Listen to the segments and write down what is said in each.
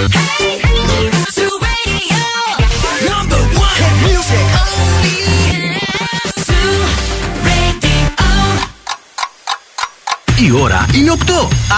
Η ώρα είναι 8.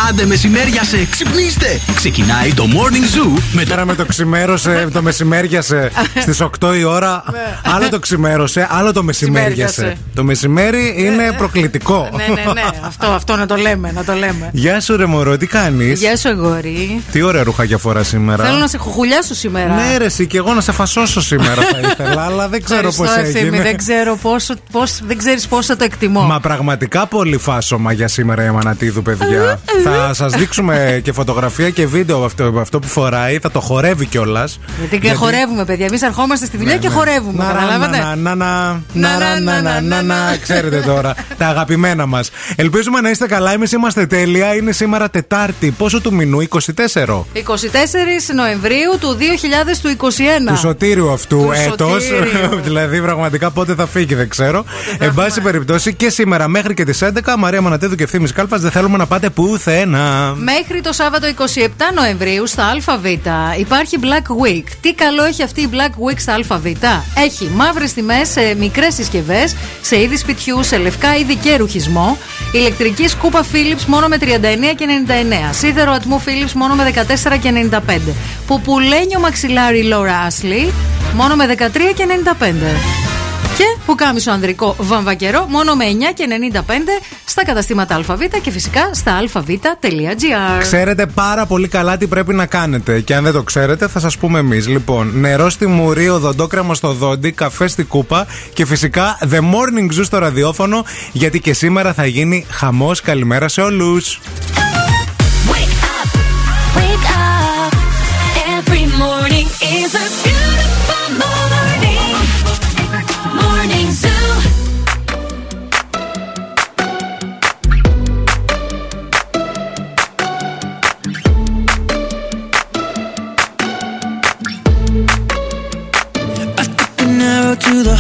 Άντε μεσημέριασε, ξυπνήστε. Ξεκινάει το Morning Zoo με το... με το ξημέρωσε, το μεσημέριασε στις 8 η ώρα. Ναι. άλλο το ξημέρωσε, άλλο το μεσημέριασε. Το μεσημέρι είναι ναι. προκλητικό. Ναι, ναι, ναι. Αυτό, αυτό να το λέμε, να το λέμε. Γεια σου ρε μωρό, τι κάνεις; Γεια σου εγωρή. Τι ωραία για φορά σήμερα. Θέλω να σε χουχουλιάσω σήμερα. Ναι ρε εσύ και εγώ να σε φασώσω σήμερα θα ήθελα, αλλά δεν ξέρω πώς έγινε. Δεν ξέρω πόσο, πώς, δεν ξέρεις πόσο το εκτιμώ. Μα πραγματικά πολύ φάσομα για σήμερα η Αμανατίδου παιδιά. θα σα δείξουμε και φωτογραφία και βίντεο αυτό, αυτό που φοράει. Θα το χορεύει κιόλα. Γιατί και χορεύουμε, παιδιά. Εμεί ερχόμαστε στη δουλειά ναι, και ναι. χορεύουμε. Καταλάβατε. Να, να, να, να, να, ξέρετε τώρα. Τα αγαπημένα μα. Ελπίζουμε να είστε καλά. Εμεί είμαστε τέλεια. Είναι σήμερα Τετάρτη. Πόσο του μηνού, 24. 24 Νοεμβρίου του 2021. Του σωτήριου αυτού έτο. δηλαδή, πραγματικά πότε θα φύγει, δεν ξέρω. Εν πάση περιπτώσει και σήμερα μέχρι και τι 11 Μαρία Μανατέδου και ευθύνη Κάλπα δεν θέλουμε να πάτε πουθενά. Μέχρι το Σάββατο 27 Νοεμβρίου στα ΑΒ υπάρχει Black Week. Τι καλό έχει αυτή η Black Week στα ΑΒ. Έχει μαύρες τιμές σε μικρές συσκευές, σε είδη σπιτιού, σε λευκά είδη και ρουχισμό. Ηλεκτρική σκούπα Philips μόνο με 39 και 99. Σίδερο ατμού Philips μόνο με 14 και 95. Πουπουλένιο μαξιλάρι Laura Ashley μόνο με 13 και 95. Και που κάμισο ανδρικό βαμβακερό μόνο με 9 και 95 στα καταστήματα ΑΒ και φυσικά στα αβ.gr. Ξέρετε πάρα πολύ καλά τι πρέπει να κάνετε. Και αν δεν το ξέρετε, θα σας πούμε εμείς. Λοιπόν, νερό στη μουρή, οδοντόκρεμα στο δόντι, καφέ στη κούπα και φυσικά The Morning Zoo στο ραδιόφωνο. Γιατί και σήμερα θα γίνει χαμός. Καλημέρα σε όλους. Every morning is a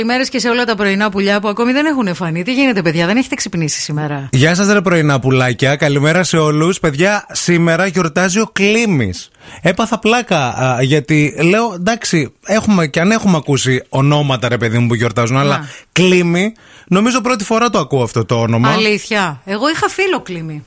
Καλημέρες. Καλημέρε και σε όλα τα πρωινά πουλιά που ακόμη δεν έχουν φανεί. Τι γίνεται, παιδιά, δεν έχετε ξυπνήσει σήμερα; Γεια σας, ρε πρωινά πουλάκια. Καλημέρα σε όλους. Παιδιά, σήμερα γιορτάζει ο Κλήμη. Έπαθα πλάκα γιατί λέω εντάξει, έχουμε και αν έχουμε ακούσει ονόματα ρε παιδί μου που γιορτάζουν, αλλά Κλήμη, νομίζω πρώτη φορά το ακούω αυτό το όνομα. Αλήθεια. Εγώ είχα φίλο Κλήμη.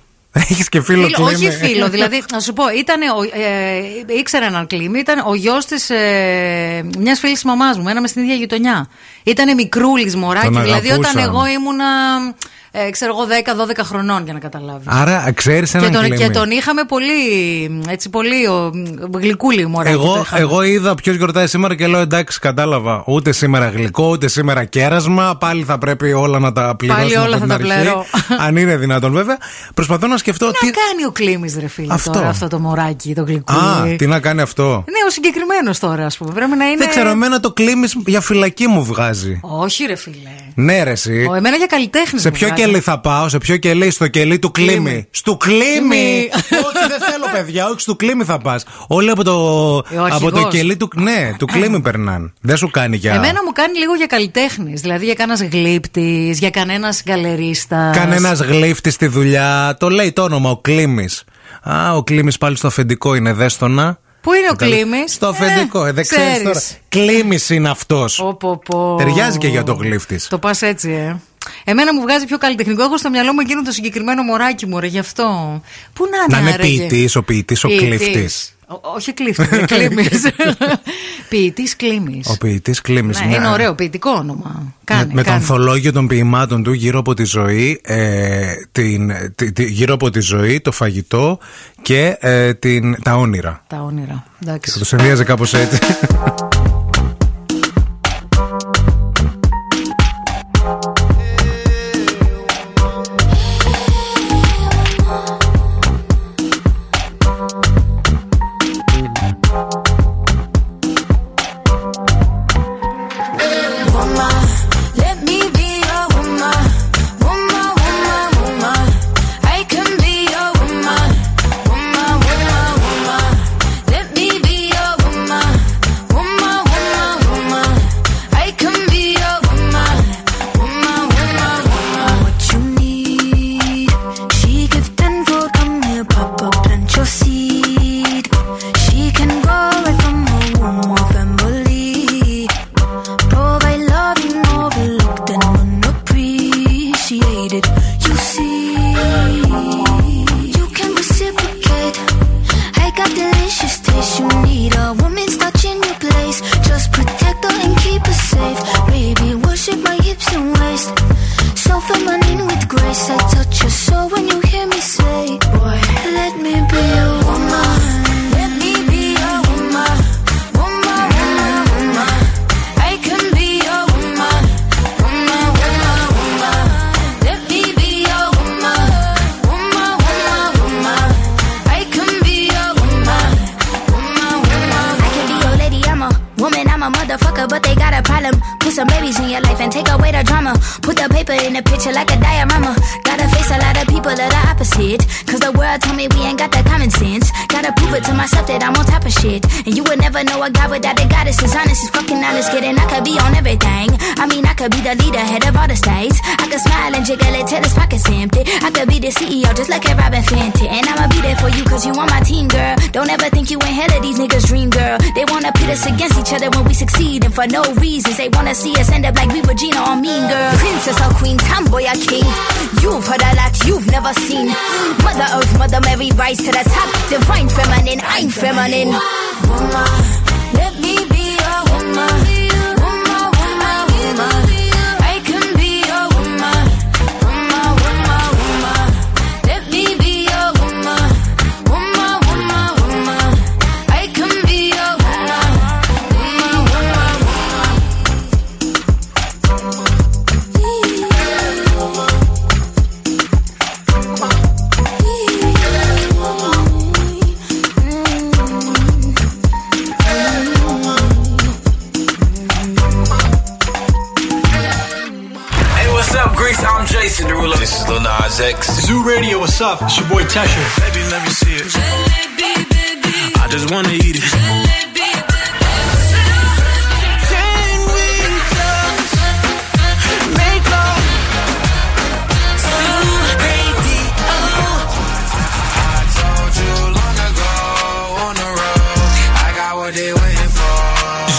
Έχεις και φίλο, φίλο Όχι φίλο, δηλαδή, να σου πω, ήταν, ε, ήξερα έναν κλίμη, ήταν ο γιος της ε, μιας φίλης μαμάς μου, μέναμε στην ίδια γειτονιά. Ήταν μικρούλης μωράκι, δηλαδή όταν εγώ ήμουνα ε, ξέρω εγώ, 10-12 χρονών για να καταλάβεις. Άρα ξέρεις έναν και τον, και τον είχαμε πολύ, έτσι, πολύ ο, γλυκούλη μωρέ. Εγώ, εγώ είδα ποιος γιορτάει σήμερα και λέω εντάξει, κατάλαβα. Ούτε σήμερα γλυκό, ούτε σήμερα κέρασμα. Πάλι θα πρέπει όλα να τα πληρώσουμε. Πάλι όλα θα τα πληρώ. αν είναι δυνατόν βέβαια. Προσπαθώ να σκεφτώ. Τι να κάνει ο Κλήμη, ρε φίλε, αυτό. Τώρα, αυτό το μωράκι, το γλυκούλη. Α, τι να κάνει αυτό; Ναι, ο συγκεκριμένος τώρα, ας πούμε. Πρέπει να είναι. Δεν ξέρω, εμένα το Κλήμη για φυλακή μου βγάζει. Όχι, ρε φίλε. Ναι, ρε, εσύ. Ο, εμένα για καλλιτέχνη. Σε ποιο κελί θα πάω, σε ποιο κελί, στο κελί του κλίμη. Στου κλίμη! όχι, δεν θέλω, παιδιά, όχι, στο κλίμη θα πας. Όλοι από το, από το κελί του. Ναι, του κλίμη περνάνε. Δεν σου κάνει για. Εμένα μου κάνει λίγο για καλλιτέχνη. Δηλαδή για κανένας γλύπτης, για κανένας γκαλερίστα. Κανένας γλύφτη στη δουλειά. Το λέει το όνομα, ο κλίμης. Α, ο κλίμης πάλι στο αφεντικό είναι, δέστονα. Πού είναι ο Κλήμη. Στο αφεντικό, ε, δεν ξέρεις τώρα. Κλήμη είναι αυτός. Ταιριάζει και για το γλύφτης. Το πας έτσι, ε. Εμένα μου βγάζει πιο καλλιτεχνικό. Έχω στο μυαλό μου εκείνο το συγκεκριμένο μωράκι μου, ρε, γι' αυτό. Πού να είναι, Να είναι ποιητής, ο ποιητής, ο κλήφτη. Όχι κλήφτη, κλίμη. Ποιητής Κλίμη. Ο ποιητής Κλίμη. Ναι, είναι ωραίο ποιητικό όνομα. Κάνε, με, με το ανθολόγιο των ποιημάτων του γύρω από τη ζωή, ε, την, τη, γύρω από τη ζωή, το φαγητό και ε, την, τα όνειρα. Τα όνειρα. Εντάξει. Θα το συνδύαζε κάπως έτσι.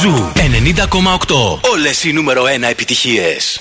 Ζου εν ην ΗΔΚΟΜΑ ΟΚΤΟ. Οι νούμερο ένα επιτυχίες.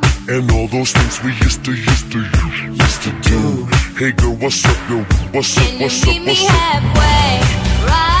And all those things we used to, used to, used to do. Hey girl, what's up, yo? What's up, what's up, what's up? Halfway, right?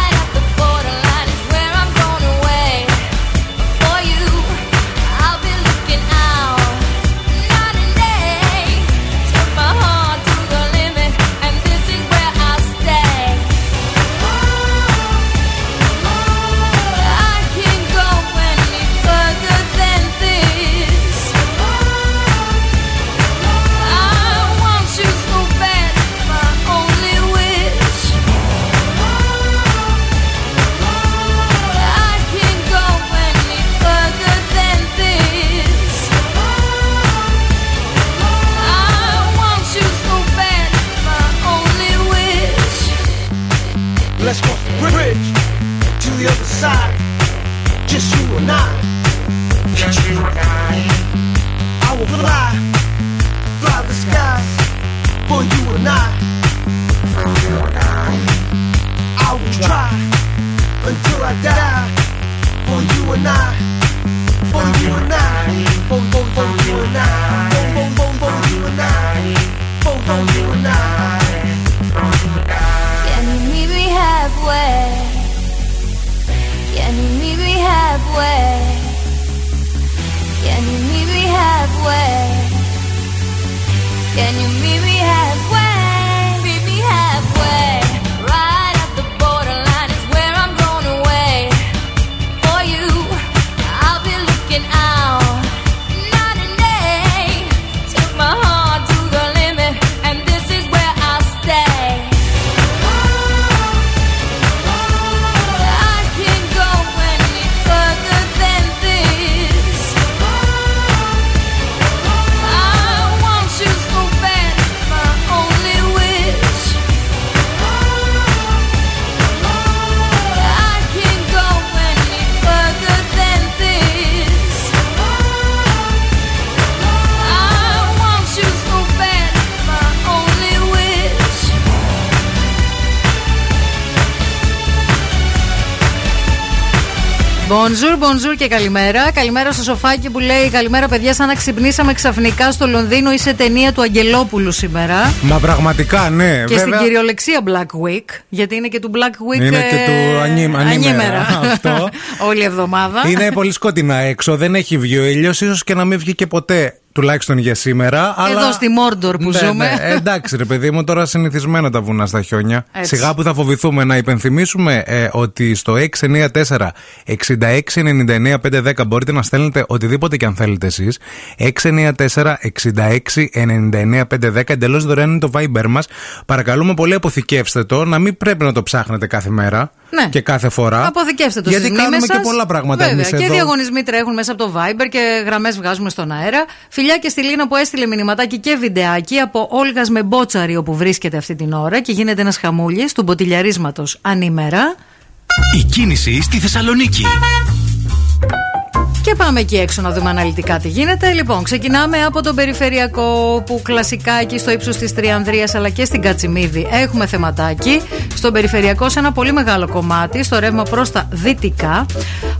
Bonjour, bonjour και καλημέρα. Καλημέρα στο σοφάκι που λέει Καλημέρα, παιδιά. Σαν να ξυπνήσαμε ξαφνικά στο Λονδίνο ή σε ταινία του Αγγελόπουλου σήμερα. Μα πραγματικά, ναι. Και βέβαια. στην κυριολεξία Black Week. Γιατί είναι και του Black Week. Είναι και του ε, ανή- ανήμερα. Αυτό. Όλη εβδομάδα. Είναι πολύ σκοτεινά έξω, δεν έχει βγει ο ήλιος, ίσως και να μην βγει και ποτέ. Τουλάχιστον για σήμερα. αλλά... στη Μόρντορ που Ναι, ζούμε. ναι. Ε, εντάξει, ρε παιδί μου, τώρα συνηθισμένα τα βουνά στα χιόνια. Έτσι. Σιγά που θα φοβηθούμε να υπενθυμίσουμε ε, ότι στο 694 6699 510 μπορείτε να στέλνετε οτιδήποτε και αν θέλετε εσείς. 694 6699 510 εντελώς δωρεάν είναι το Viber μας. Παρακαλούμε πολύ, αποθηκεύστε το, να μην πρέπει να το ψάχνετε κάθε μέρα Ναι. και κάθε φορά. Αποθηκεύστε το Γιατί στις κάνουμε μνήμες και σας. πολλά πράγματα Βέβαια, εμείς και εδώ. διαγωνισμοί τρέχουν μέσα από το Viber και γραμμές βγάζουμε στον αέρα. Φιλιά και στη Λίνα που έστειλε μηνυματάκι και βιντεάκι από Όλγας με Μπότσαρη όπου βρίσκεται αυτή την ώρα και γίνεται ένας χαμούλης του μποτιλιαρίσματος ανήμερα. Η κίνηση στη Θεσσαλονίκη. Και πάμε εκεί έξω να δούμε αναλυτικά τι γίνεται. Λοιπόν, ξεκινάμε από τον περιφερειακό που κλασικά εκεί στο ύψος της Τριανδρίας αλλά και στην Κατσιμίδη έχουμε θεματάκι. Στον περιφερειακό σε ένα πολύ μεγάλο κομμάτι, στο ρεύμα προς τα δυτικά.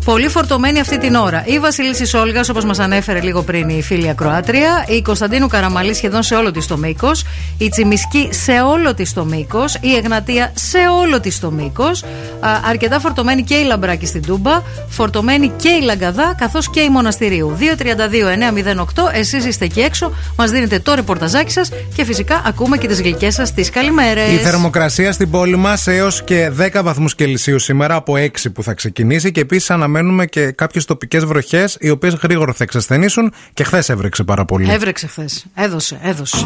Πολύ φορτωμένη αυτή την ώρα. Η Βασιλίση Όλγας, όπως μας ανέφερε λίγο πριν η φίλη Ακροάτρια. Η Κωνσταντίνου Καραμαλή σχεδόν σε όλο της το μήκος. Η Τσιμισκή σε όλο της το μήκος. Η Εγνατία σε όλο της το μήκος. Αρκετά φορτωμένη και η Λαμπράκη στην Τούμπα. Φορτωμένη και η Λαγκαδά καθώς και η Μοναστηρίου. 232-908. Εσείς είστε εκεί έξω. Μας δίνετε το ρεπορταζάκι σας και φυσικά ακούμε και τις γλυκές σας τις καλημέρες. Η θερμοκρασία στην πόλη μας έως και 10 βαθμούς Κελσίου σήμερα από 6 που θα ξεκινήσει και επίσης αναμένουμε και κάποιες τοπικές βροχές οι οποίες γρήγορα θα εξασθενήσουν και χθες έβρεξε πάρα πολύ. Έβρεξε χθες. Έδωσε, έδωσε.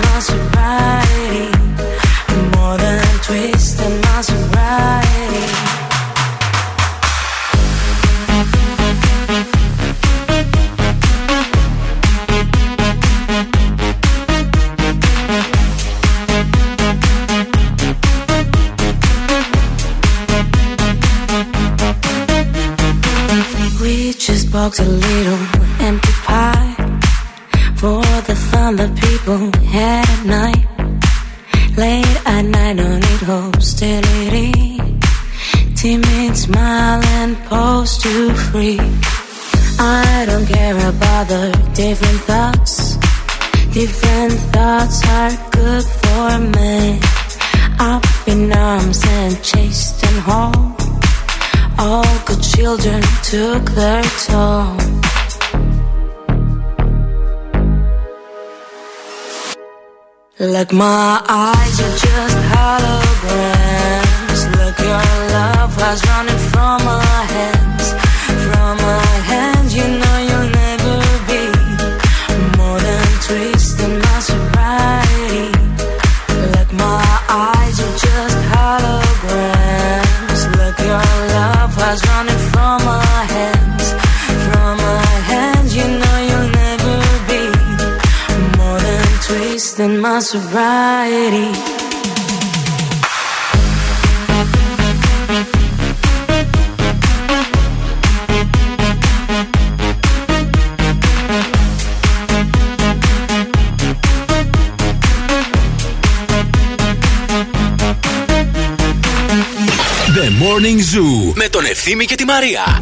box a little empty pie for the fun that people had at night. Late at night, don't need hostility. Timid smile and pose to free. I don't care about the different thoughts. Different thoughts are good for me. Up in arms and chased and home. All good children took their toll. Like my eyes are just holograms. Look, your love has running from my hands, from my hands. You know The Morning Zoo με τον Ευθύμη και τη Μαρία.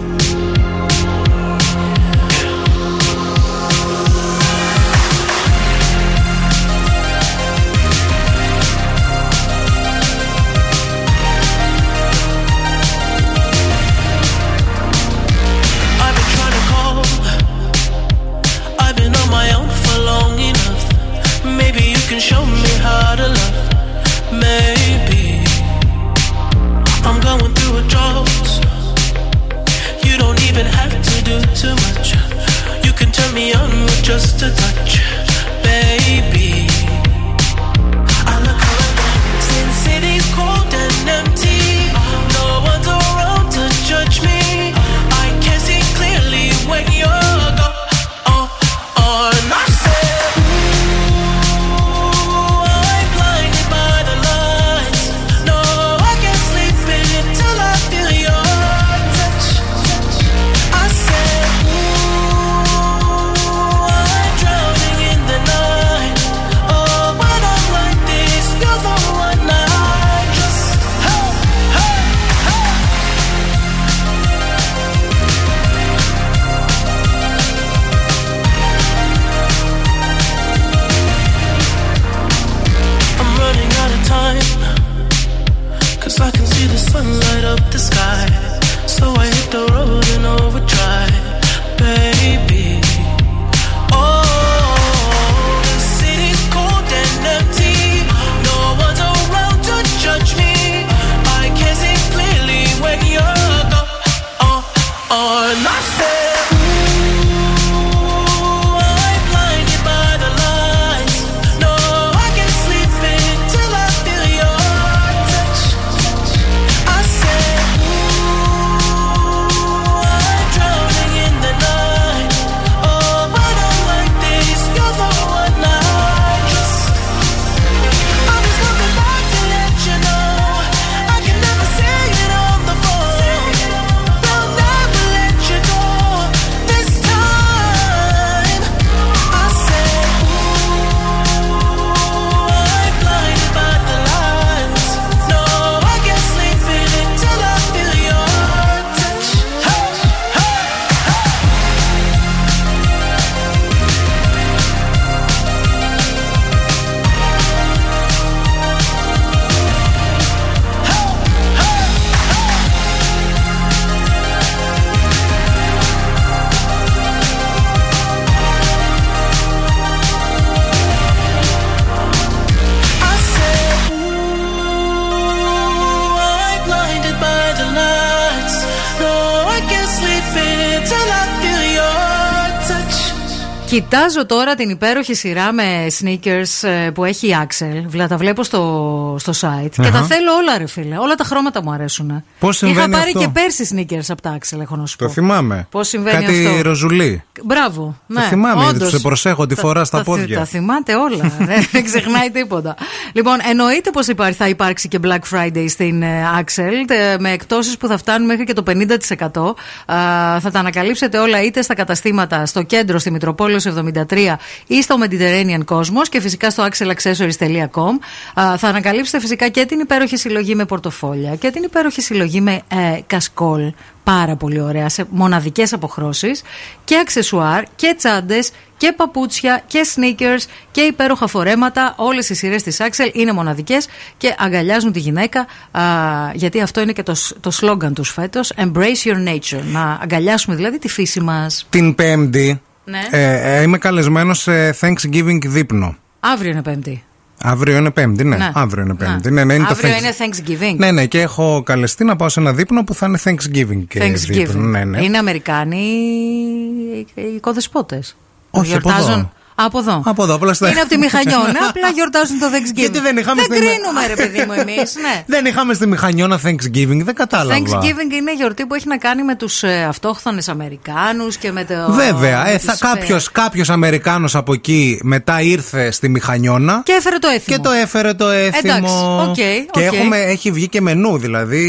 Κοιτάζω τώρα την υπέροχη σειρά με sneakers ε, που έχει η Axel. Τα βλέπω στο, στο site και τα θέλω όλα, ρε φίλε. Όλα τα χρώματα μου αρέσουν. Πώς συμβαίνει Είχα πάρει αυτό; και πέρσι sneakers από τα Axel, έχω να σου πω. Το θυμάμαι. Πώς συμβαίνει Κάτι αυτό; ροζουλί. Μπράβο. Ναι, Το θυμάμαι, γιατί όντως. σε προσέχω τη Τα- φορά στα τα- πόδια. Τα θυμάται όλα. Δεν ξεχνάει τίποτα. Λοιπόν, εννοείται πως θα υπάρξει και Black Friday στην ε, Axel ε, με εκτόσει που θα φτάνουν μέχρι και το 50%. Α, Θα τα ανακαλύψετε όλα είτε στα καταστήματα στο κέντρο στη Μητροπόλεως 73 ή στο Mediterranean Cosmos και φυσικά στο axelaccessories.com. Α, Θα ανακαλύψετε φυσικά και την υπέροχη συλλογή με πορτοφόλια και την υπέροχη συλλογή με ε, κασκόλ. Πάρα πολύ ωραία, σε μοναδικές αποχρώσεις και αξεσουάρ και τσάντες και παπούτσια και sneakers και υπέροχα φορέματα. Όλες οι σειρές της Axel είναι μοναδικές και αγκαλιάζουν τη γυναίκα, α, γιατί αυτό είναι και το, σ- το σλόγκαν τους φέτος. Embrace your nature. Να αγκαλιάσουμε δηλαδή τη φύση μας. Την Πέμπτη Ναι. ε, ε, είμαι καλεσμένος σε Thanksgiving δείπνο. Αύριο είναι Πέμπτη. Αύριο είναι Πέμπτη, ναι. Ναι. Αύριο είναι Ναι. Πέμπτη. Ναι, ναι, είναι το Αύριο Thanks- είναι Thanksgiving. Ναι, ναι, και έχω καλεστεί να πάω σε ένα δείπνο που θα είναι Thanksgiving. και Thanksgiving. δείπνο. Ναι, ναι. Είναι Αμερικάνοι οι οικοδεσπότες. Όχι, από εδώ. Από εδώ. Από εδώ, απλά στα- Είναι από τη Μηχανιώνα, απλά γιορτάζουν το Thanksgiving. Γιατί δεν είχαμε Δεν στην- κρίνουμε, ρε παιδί μου, εμείς. Ναι. Δεν είχαμε στη Μηχανιώνα Thanksgiving, δεν κατάλαβα. Thanksgiving είναι γιορτή που έχει να κάνει με τους ε, αυτόχθονες Αμερικάνους και με το. Βέβαια, με ε, τους, θα, ε, κάποιος, κάποιος Αμερικάνος από εκεί μετά ήρθε στη Μηχανιώνα Και έφερε το έθιμο. και το έφερε το έθιμο. Εντάξει, οκ, Και οκ. έχουμε, έχει βγει και μενού, δηλαδή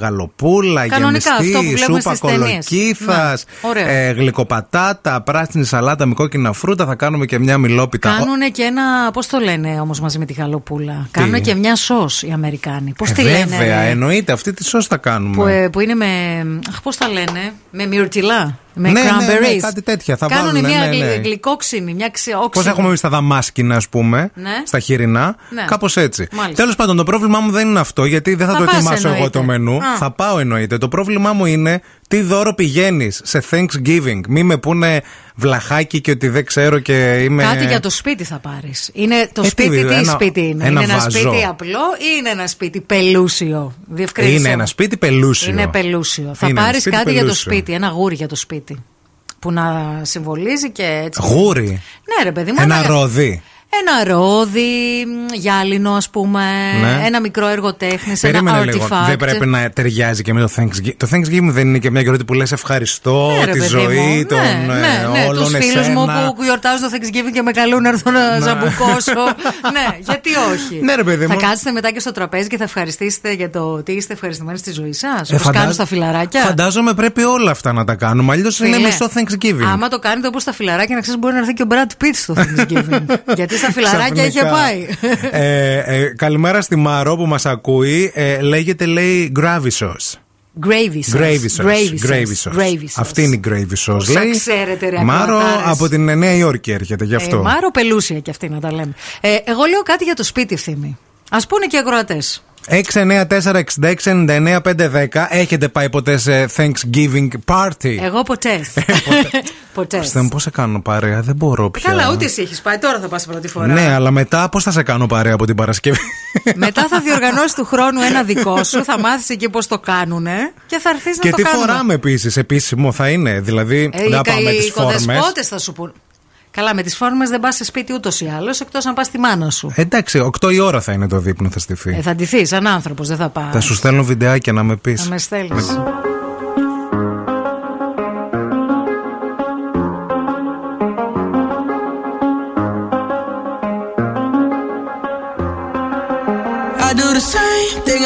γαλοπούλα, Κανονικά, αυτό που γεμιστή, βλέπουμε σούπα στις ταινίες. κολοκύθας, Ναι, ωραίο. ε, γλυκοπατάτα, πράσινη σαλάτα με κόκκινα φρούτα. Θα κάνουμε και μια μηλόπιτα. Κάνουν και ένα. Πώς το λένε όμως μαζί με τη γαλοπούλα; Κάνουν και μια σος οι Αμερικάνοι. Πώς Ε, τη λένε. Βέβαια, ρε; εννοείται, αυτή τη σως θα κάνουμε. Που, ε, που είναι με. Αχ, πώς τα λένε. Με μυρτιλά. Με Ναι, ναι, ναι, cranberries. κάτι τέτοια θα Κάνουν βάλουνε, μια ναι, ναι. γλυ- γλυκόξινη, μια ξεόξινη. Πώς έχουμε εμεί τα δαμάσκηνα, ας πούμε, Ναι. στα χοιρινά. Ναι. Κάπως έτσι. Μάλιστα. Τέλος πάντων, το πρόβλημά μου δεν είναι αυτό, γιατί δεν θα, Θα το πας, ετοιμάσω εγώ εννοείται. το μενού. Α. Θα πάω εννοείται. Το πρόβλημά μου είναι τι δώρο πηγαίνεις σε Thanksgiving. Μη με πούνε βλαχάκι και ότι δεν ξέρω και είμαι. Κάτι για το σπίτι θα πάρεις. Είναι το Ε, σπίτι, τι, τι ένα- σπίτι είναι; ένα είναι ένα βαζό. σπίτι απλό ή είναι ένα σπίτι πελούσιο; Διευκρίνησε. Είναι μου. ένα σπίτι πελούσιο. Είναι πελούσιο. Θα Είναι ένα πάρεις σπίτι κάτι για το πελούσιο. σπίτι, ένα γούρι για το σπίτι. Που να συμβολίζει και έτσι. Γούρι. Ναι, ρε παιδί μου. Ένα ρόδι. Ένα ρόδι, μ, γυάλινο ας πούμε. Ναι. Ένα μικρό έργο τέχνης. Ένα Περίμενε λίγο. artifact. Δεν πρέπει να ταιριάζει και με το Thanksgiving. Το Thanksgiving δεν είναι και μια γιορτή που λες ευχαριστώ Ναι, ρε τη παιδί ζωή μου. των ναι, ναι, ε, ναι. όλων Τους φίλους μου εσένα. που γιορτάζουν το Thanksgiving και με καλούν να έρθω να ζαμπουκώσω. ναι, γιατί όχι. Ναι, ρε παιδί θα μου. κάτσετε μετά και στο τραπέζι και θα ευχαριστήσετε για το ότι είστε ευχαριστημένοι στη ζωή σας. Ε, Όπως φαντάζ- κάνουν στα φιλαράκια. Φαντάζομαι πρέπει όλα αυτά να τα κάνουμε. Αλλιώς είναι Φίλε, μισό Thanksgiving. Άμα το κάνετε όπως στα φιλαράκια, να ξέρεις μπορεί να έρθει και ο Brad Pitt στο Thanksgiving. γιατί στα φιλαράκια είχε Ξαφνικά. πάει. ε, ε, καλημέρα στη Μαρό που μας ακούει. Ε, λέγεται, λέει, gravy sauce. Gravy sauce. Gravy sauce. Gravy Gravy sauce. sauce. Gravy sauce. Αυτή είναι η gravy sauce. Όσα λέει. ξέρετε, ρε, Μάρο ακροατάρες. από την Νέα Υόρκη έρχεται γι' αυτό. Ε, Μάρο πελούσια κι αυτή να τα λέμε. Ε, εγώ λέω κάτι για το σπίτι ευθύμη. Α πούνε και οι ακροατές. 694-6699-510 Έχετε πάει ποτέ σε Thanksgiving party; Εγώ ποτέ. ποτέ. Χριστέ μου, πώς σε κάνω παρέα, δεν μπορώ πια. Καλά, ούτε εσύ έχεις πάει. Τώρα θα πας πρώτη φορά. Ναι, αλλά μετά πώς θα σε κάνω παρέα από την Παρασκευή; Μετά θα διοργανώσεις του χρόνου ένα δικό σου, θα μάθεις εκεί πώς το κάνουνε και θα έρθεις να και το τι κάνουμε. φοράμε επίσης, επίσημο θα είναι. Δηλαδή, Ε, δεν θα οι πάμε οι τις φόρμε. οικοδεσπότες θα σου πούν. Καλά, με τις φόρμες δεν πας σε σπίτι ούτως ή άλλως, εκτός αν πας στη μάνα σου. Εντάξει, 8 η ώρα θα είναι το δείπνο, θα στηθεί. Ε, θα ντυθεί σαν άνθρωπος, δεν θα πας. Θα σου στέλνω βιντεάκια να με πεις. Θα με στέλνεις. I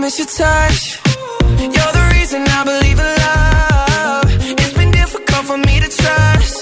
your touch. You're the reason I believe in love. It's been difficult for me to trust.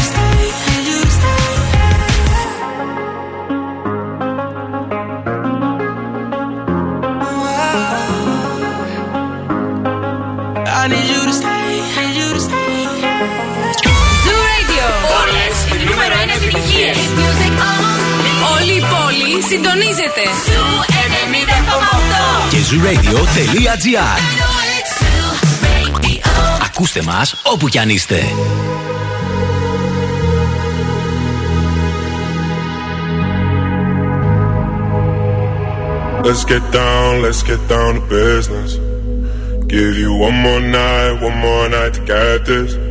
1 επιτυχίες. Όλη η πόλη συντονίζεται. Zoo 90,8. Και zooradio.gr Ακούστε μας όπου κι αν είστε. Let's get down, let's get down to business. Give you one more night, one more night to get this.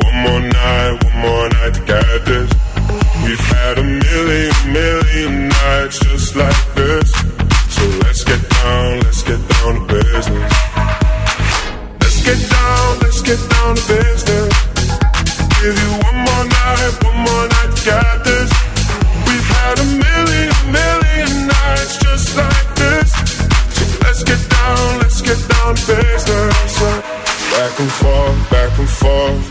more night, one more night to get this. We've had a million, million nights just like this. So let's get down, let's get down to business. Let's get down, let's get down to business. Give you one more night, one more night to get this. We've had a million, million nights just like this. So let's get down, let's get down to business. Back and forth, back and forth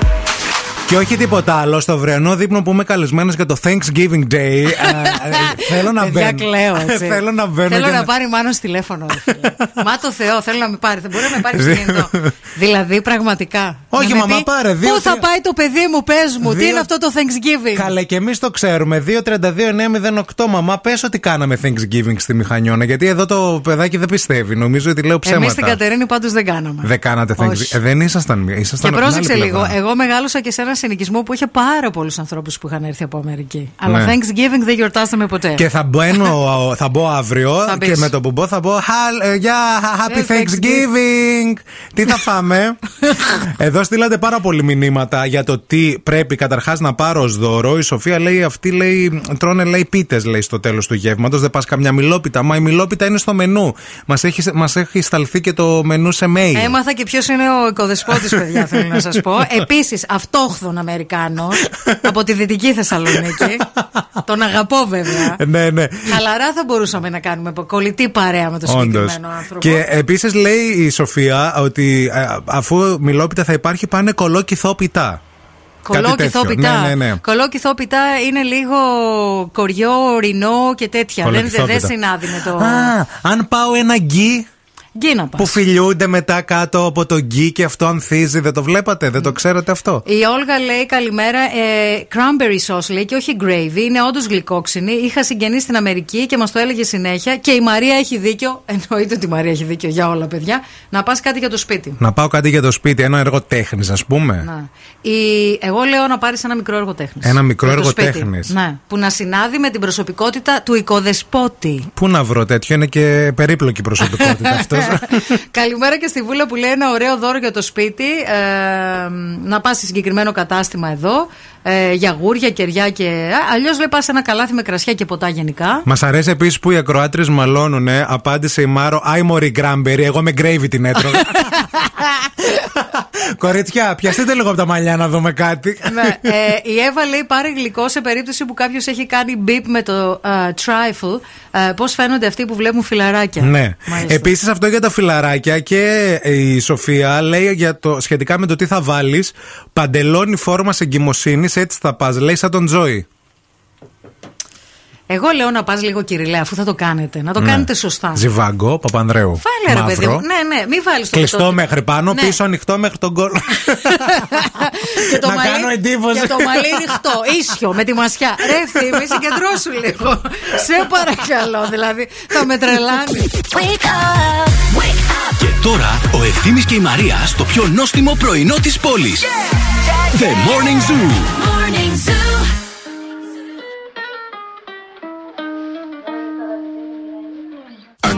Και όχι τίποτα άλλο, στο βρεανό δείπνο που είμαι καλεσμένος για το Thanksgiving Day. ε, ε, θέλω να Παιδιά, μπαίνω. κλαίω, έτσι. θέλω να μπαίνω. Θέλω και να πάρει μάλλον τηλέφωνο. ρε φίλε. Μα το Θεό, θέλω να με πάρει. Δεν μπορεί να με πάρει στο κινητό. Δηλαδή, πραγματικά. Όχι, Να με μαμά, πει, πάρε, δύο, Πού θα τρία- πάει το παιδί μου, πες μου, τι Δύο- είναι αυτό το Thanksgiving; Καλέ, και εμείς το ξέρουμε. 2-32-908. Μαμά, πες ότι κάναμε Thanksgiving στη Μηχανιώνα. Γιατί εδώ το παιδάκι δεν πιστεύει. Νομίζω ότι λέω ψέματα. Εμεί στην Κατερίνη πάντως δεν κάναμε. Δεν κάνατε Όχι. Thanksgiving. Ε, δεν ήσασταν. ήσασταν Και από την πρόσεξε άλλη λίγο. πλευρά. Εγώ μεγάλωσα και σε ένα συνοικισμό που είχε πάρα πολλούς ανθρώπους που είχαν έρθει από Αμερική. Αλλά Ναι. Thanksgiving δεν γιορτάσαμε ποτέ. Και θα, μπαίνω, θα μπω αύριο Θα μπεις. και με το που μπω θα πω «Χαλ- ε, Γεια, happy Ε, Thanksgiving. Τι θα φάμε; Εδώ στείλατε πάρα πολλοί μηνύματα για το τι πρέπει καταρχάς να πάρω ως δώρο. Η Σοφία λέει: Αυτή λέει, τρώνε λέει πίτες λέει στο τέλος του γεύματος. Δεν πας καμιά μιλόπιτα. Μα η μιλόπιτα είναι στο μενού. Μας έχει, μας έχει σταλθεί και το μενού σε mail. Έμαθα και ποιος είναι ο οικοδεσπότης, παιδιά, θέλω να σας πω. Επίσης, αυτόχθονο τον Αμερικάνο από τη Δυτική Θεσσαλονίκη. τον αγαπώ βέβαια. ναι, ναι. Χαλαρά θα μπορούσαμε να κάνουμε κολλητή παρέα με τον Όντως. συγκεκριμένο άνθρωπο. Και επίσης λέει η Σοφία ότι ε, αφού μιλόπιτα θα υπάρχει, πάνε κολόκυθόπιτα. Κάτι Κολόκυθό τέτοιο. πιτά. Ναι, ναι, ναι. Κολόκυθό πιτά είναι λίγο κοριό, ορεινό και τέτοια. Δεν, δεν Κολόκυθόπιτα. συνάδει με το. Α, αν πάω ένα γκί Γκί να πας. που φιλιούνται μετά κάτω από το γκί και αυτό ανθίζει, δεν το βλέπατε, δεν το ξέρετε αυτό. Η Όλγα λέει καλημέρα. Ε, cranberry sauce λέει και όχι gravy. Είναι όντως γλυκόξινη. Είχα συγγενεί στην Αμερική και μας το έλεγε συνέχεια. Και η Μαρία έχει δίκιο. Εννοείται ότι η Μαρία έχει δίκιο για όλα, παιδιά. Να πας κάτι για το σπίτι. Να πάω κάτι για το σπίτι, ένα έργο τέχνης, ας πούμε. Να. Η... Εγώ λέω να πάρεις ένα μικρό έργο τέχνης. Ένα μικρό έργο τέχνης. Ναι. Που να συνάδει με την προσωπικότητα του οικοδεσπότη. Πού να βρω τέτοιο, είναι και περίπλοκη προσωπικότητα αυτό. Καλημέρα και στη Βούλα που λέει ένα ωραίο δώρο για το σπίτι. Ε, να πας σε συγκεκριμένο κατάστημα εδώ. Ε, για γούρια, κεριά και. Αλλιώς λέει πας σε ένα καλάθι με κρασιά και ποτά γενικά. Μας αρέσει επίσης που οι ακροάτρες μαλώνουνε. Απάντησε η Μάρο, Άι Μωρή Γκράμπερι, εγώ με γκρέιβι την έτρωγα. Κοριτσιά, πιαστείτε λίγο από τα μαλλιά να δούμε κάτι. ναι. ε, η Εύα λέει πάρε γλυκό σε περίπτωση που κάποιος έχει κάνει μπίπ με το uh, trifle. Uh, Πώς φαίνονται αυτοί που βλέπουν φιλαράκια. Ναι. Μάλιστα. Επίσης αυτό για τα φιλαράκια και η Σοφία λέει για το, σχετικά με το τι θα βάλεις. Παντελόνι φόρμα εγκυμοσύνη, έτσι θα πας. Λέει σαν τον Τζόι. Εγώ λέω να πας λίγο κυριλέ, αφού θα το κάνετε. Να το Ναι. κάνετε σωστά. Ζιβάγκο, Παπανδρέου. Βάλε ρε παιδί Μαύρο. μου. Ναι, ναι, μην βάλεις το Κλειστό πρωτότυπο. μέχρι πάνω, Ναι. πίσω ανοιχτό μέχρι τον κόλλο. Και το Να μαλλί- κάνω εντύπωση. Και το μαλλί ρηχτό, ίσιο, με τη μασιά. Ρε ευθύμη, συγκεντρώσου λίγο. Σε παρακαλώ, δηλαδή θα με τρελάνεις. Και τώρα ο Ευθύμης και η Μαρία στο πιο νόστιμο πρωινό της πόλης. The Morning Zoo. Morning Zoo.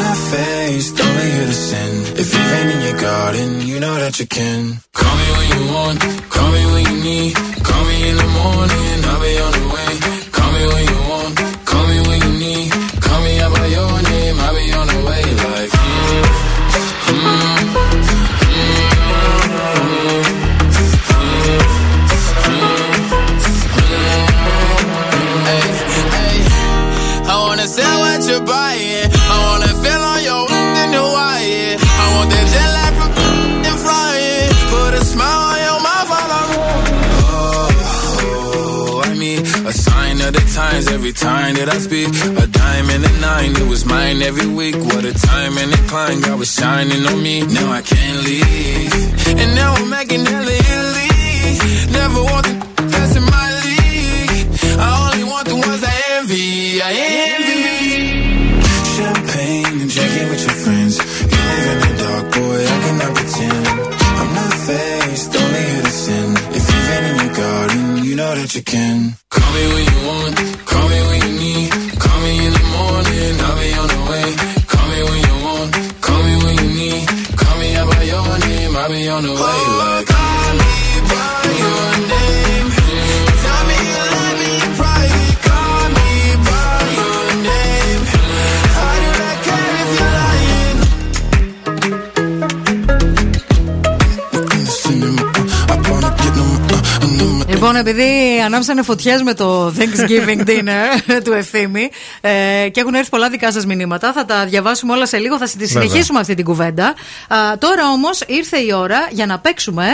I'm not faced, only here to sin. If you rain in your garden, you know that you can. Call me when you want, call me when you need. Call me in the morning, I'll be on the way. Call me when you time that I speak. A dime and a nine, it was mine every week. What a time and a climb, God was shining on me. Now I can't leave. And now I'm making hella. Never want επειδή ανάψανε φωτιές με το Thanksgiving dinner του ευθύμη ε, και έχουν έρθει πολλά δικά σας μηνύματα, θα τα διαβάσουμε όλα σε λίγο, θα τη συνεχίσουμε αυτή την κουβέντα. Α, τώρα όμως ήρθε η ώρα για να παίξουμε.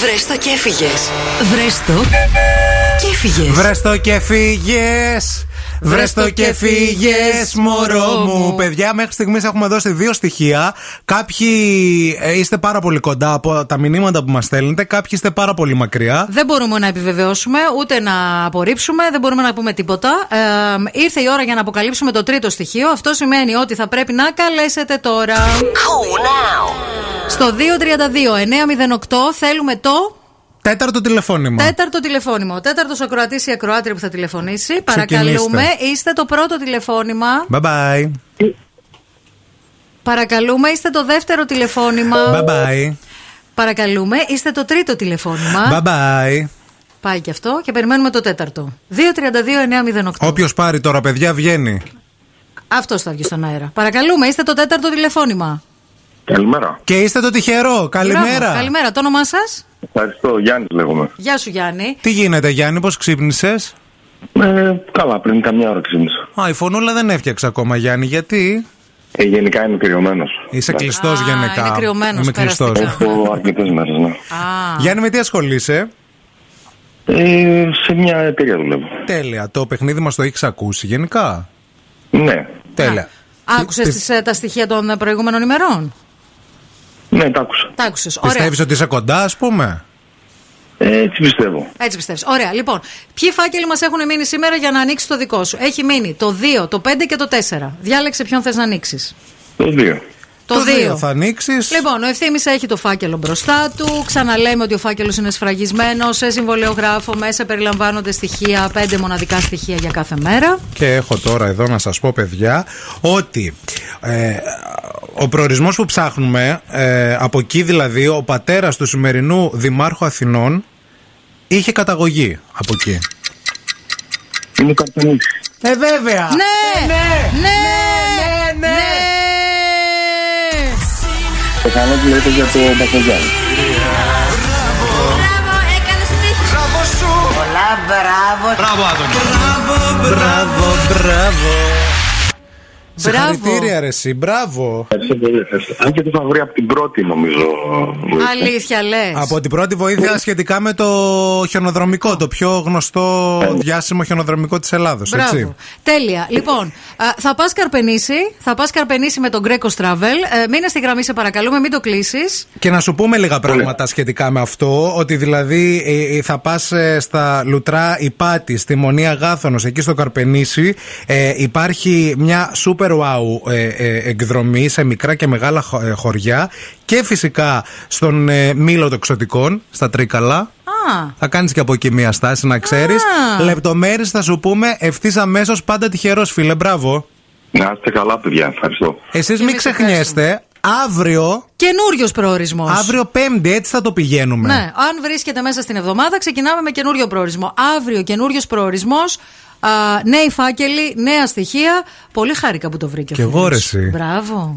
Βρες το και έφυγες. Βρες το και έφυγες. Βρες το και φύγε. Βρες το και φύγες, μωρό μου. Παιδιά, μέχρι στιγμής έχουμε δώσει δύο στοιχεία. Κάποιοι ε, είστε πάρα πολύ κοντά από τα μηνύματα που μας στέλνετε, κάποιοι είστε πάρα πολύ μακριά. Δεν μπορούμε να επιβεβαιώσουμε ούτε να απορρίψουμε, δεν μπορούμε να πούμε τίποτα. Ε, ήρθε η ώρα για να αποκαλύψουμε το τρίτο στοιχείο. Αυτό σημαίνει ότι θα πρέπει να καλέσετε τώρα. Στο 232-908 θέλουμε το. Τέταρτο τηλεφώνημα. Τέταρτο τηλεφώνημα. Ο τέταρτος ακροατής ή ακροάτρια που θα τηλεφωνήσει. Παρακαλούμε, είστε το πρώτο τηλεφώνημα. Bye bye. Παρακαλούμε, είστε το δεύτερο τηλεφώνημα. Bye bye. Παρακαλούμε, είστε το τρίτο Bye τηλεφώνημα. bye. Πάει και αυτό και περιμένουμε το τέταρτο. 232-908. Όποιος πάρει τώρα, παιδιά, βγαίνει. Αυτός θα βγει στον αέρα. Παρακαλούμε, είστε το τέταρτο τηλεφώνημα. Καλημέρα. Και είστε το τυχερό. Καλημέρα. Μπράβο, καλημέρα. Το όνομά σας; Ευχαριστώ, Γιάννης λέγομαι. Γεια σου, Γιάννη. Τι γίνεται, Γιάννη, πώς ξύπνησες; Ε, καλά, πριν καμιά ώρα ξύπνησα. Α, η φωνούλα δεν έφτιαξε ακόμα, Γιάννη. Γιατί; Ε, γενικά είμαι κρυωμένος. Είσαι κλειστός γενικά. είναι κρυωμένος, Είμαι κλειστός. περαστικά. Έχω αρκετές μέρες, ναι. Α, Γιάννη, με τι ασχολείσαι; Ε, σε μια εταιρεία δουλεύω. Τέλεια. Το παιχνίδι μας το έχεις ακούσει γενικά; Ναι, Τέλεια. άκουσες τα στοιχεία των ε, προηγούμενων ημερών; Ναι, τα άκουσα. Τα άκουσες. Ωραία. Πιστεύεις ότι είσαι κοντά, ας πούμε; Ε, έτσι πιστεύω. Έτσι πιστεύεις. Ωραία. Λοιπόν, ποιοι φάκελοι μας έχουν μείνει σήμερα για να ανοίξει το δικό σου; Έχει μείνει το 2, το 5 και το 4. Διάλεξε ποιον θες να ανοίξεις. Το δύο. Το 2. θα ανοίξεις. Λοιπόν, ο ευθύνη έχει το φάκελο μπροστά του. Ξαναλέμε ότι ο φάκελος είναι σφραγισμένος. Σε συμβολιογράφο μέσα περιλαμβάνονται στοιχεία, πέντε μοναδικά στοιχεία για κάθε μέρα. Και έχω τώρα εδώ να σας πω παιδιά ότι ε, ο προορισμός που ψάχνουμε ε, από εκεί δηλαδή ο πατέρας του σημερινού Δημάρχου Αθηνών είχε καταγωγή από εκεί. Είναι καρτονίτσι. Ε βέβαια! Ναι! ναι! Ναι! ναι! Πιθανόν λέτε για το Μπακογιάννη. Πολλά μπράβο. Μπράβο, Άδωνη. Μπράβο, μπράβο! Μπράβο. Συγχαρητήρια ρε εσύ, μπράβο! Ευχαριστώ πολύ. ευχαριστώ. Αν και το είχα βρει από την πρώτη, νομίζω. βοήθεια. Αλήθεια λες. Από την πρώτη βοήθεια σχετικά με το χιονοδρομικό, το πιο γνωστό διάσημο χιονοδρομικό της Ελλάδος, έτσι. Μπράβο. Τέλεια. Λοιπόν, α, θα πας καρπενήσει. Θα πας καρπενήσει με τον Greco Travel. Ε, μείνε στη γραμμή, σε παρακαλούμε, μην το κλείσεις. Και να σου πούμε λίγα πράγματα σχετικά με αυτό. Ότι δηλαδή ε, ε, θα πας στα Λουτρά Υπάτη, στη Μονή Αγάθωνο, εκεί στο Καρπενήσι. Ε, υπάρχει μια super wow ε, ε, εκδρομή σε μικρά και μεγάλα χω- ε, χωριά. Και φυσικά στον ε, Μήλο των Εξωτικών, στα Τρίκαλα. Α, Θα κάνεις και από εκεί μια στάση, να ξέρεις. Α. Λεπτομέρειες θα σου πούμε ευθύς αμέσως. Πάντα τυχερός, φίλε. Μπράβο. Να είστε καλά, παιδιά. Ευχαριστώ. Εσείς μην εμείς ξεχνιέστε, αύριο. Καινούριος προορισμός. Αύριο Πέμπτη, έτσι θα το πηγαίνουμε. Ναι, αν βρίσκεται μέσα στην εβδομάδα, ξεκινάμε με καινούριο προορισμό. Αύριο καινούριος προορισμός. Νέοι φάκελοι, νέα στοιχεία. Πολύ χάρηκα που το βρήκε ο Κι εγώ, φίλος. ρε, εσύ. Μπράβο.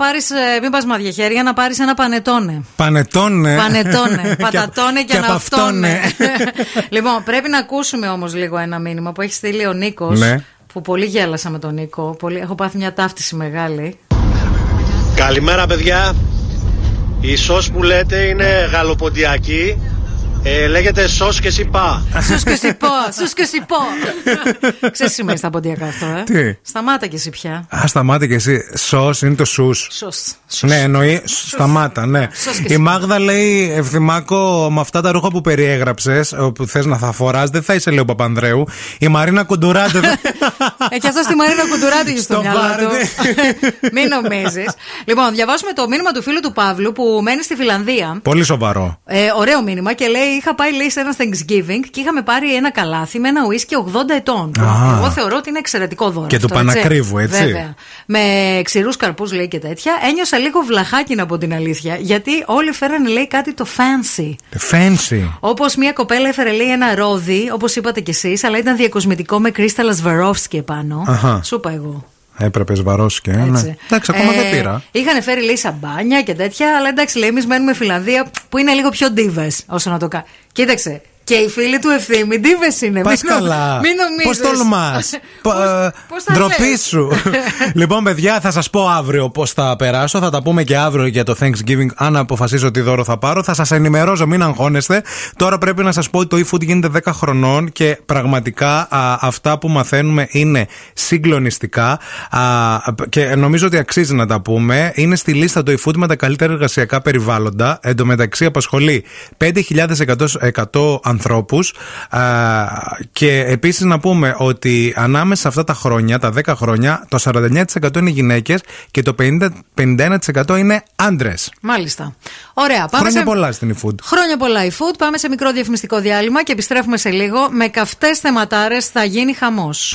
Πάρεις. Μην πας μαδια χέρια, να πάρεις ένα πανετόνε. Πανετόνε. Πανετόνε. Πατατόνε και, και αναυτόνε. λοιπόν, πρέπει να ακούσουμε όμως λίγο ένα μήνυμα που έχει στείλει ο Νίκος. Ναι. Που πολύ γέλασα με τον Νίκο. Πολύ... Έχω πάθει μια ταύτιση μεγάλη. Καλημέρα παιδιά Η σως που λέτε είναι γαλοποντιακή ε, Λέγεται σως και σιπά Σους και σιπώ, σους και σιπώ. Ξέρεις σημαίνει στα ποντιακά αυτό, ε; Τι; Σταμάτα και εσύ πια. Α, σταμάτα και εσύ. Σος είναι το σους. Σως. Ναι, εννοεί. Σταμάτα, ναι. Σως και Η εσύ. Μάγδα λέει, Ευθυμάκο, με αυτά τα ρούχα που περιέγραψες, που θες να θα φοράς, δεν θα είσαι, λέει ο Παπανδρέου. Η Μαρίνα Κοντουράτε. δεν- Ε, και αυτός στη Μαρίνα Κουντουράτη έχει στο Στο μυαλό βάρ, του. Μην νομίζεις. λοιπόν, διαβάσουμε το μήνυμα του φίλου του Παύλου που μένει στη Φιλανδία. Πολύ σοβαρό. Ε, ωραίο μήνυμα και λέει: Είχα πάει λέει, σε ένα Thanksgiving και είχαμε πάρει ένα καλάθι με ένα ουίσκι 80 ετών. Α. Εγώ θεωρώ ότι είναι εξαιρετικό δώρο. Και του αυτό, Πανακρίβου, έτσι. Βέβαια. Με ξηρούς καρπούς λέει και τέτοια. Ένιωσα λίγο βλαχάκινα από την αλήθεια. Γιατί όλοι φέρανε λέει κάτι το fancy. Fancy. Όπως μια κοπέλα έφερε λέει ένα ρόδι, όπως είπατε κι εσείς, αλλά ήταν διακοσμητικό με κρίσταλα Swarovski επάνω. Αχα. Σου είπα εγώ. Έπρεπε βαρόσκε. Ναι. Έτσι. Εντάξει, ακόμα Ε, δεν πήρα. Είχαν φέρει λέει σαμπάνια και τέτοια, αλλά εντάξει, λέει, εμείς μένουμε Φιλανδία που είναι λίγο πιο ντίβε όσο να το κάνει. Κοίταξε. Και οι φίλοι του ευθύμη ντίβε είναι. Πας Μην νο- καλά. Μην νομίζεις. Πώς τολμάς. πώς τα Ντροπή λες; σου. λοιπόν, παιδιά, θα σας πω αύριο πώς θα περάσω. Θα τα πούμε και αύριο για το Thanksgiving. Αν αποφασίσω τι δώρο θα πάρω, θα σας ενημερώσω. Μην αγχώνεστε. Τώρα πρέπει να σας πω ότι το eFood γίνεται 10 χρονών και πραγματικά α, αυτά που μαθαίνουμε είναι συγκλονιστικά. Α, και νομίζω ότι αξίζει να τα πούμε. Είναι στη λίστα το eFood με τα καλύτερα εργασιακά περιβάλλοντα. Εν τω μεταξύ απασχολεί 5.100 ανθρώπου ανθρώπους. Και επίσης να πούμε ότι ανάμεσα σε αυτά τα χρόνια, τα 10 χρόνια, το 49% είναι γυναίκες και το 50, 51% είναι άντρες. Μάλιστα. Ωραία. Πάμε Χρόνια σε... πολλά στην eFood. Χρόνια πολλά η food. Πάμε σε μικρό διαφημιστικό διάλειμμα και επιστρέφουμε σε λίγο. Με καυτές θεματάρες θα γίνει χαμός.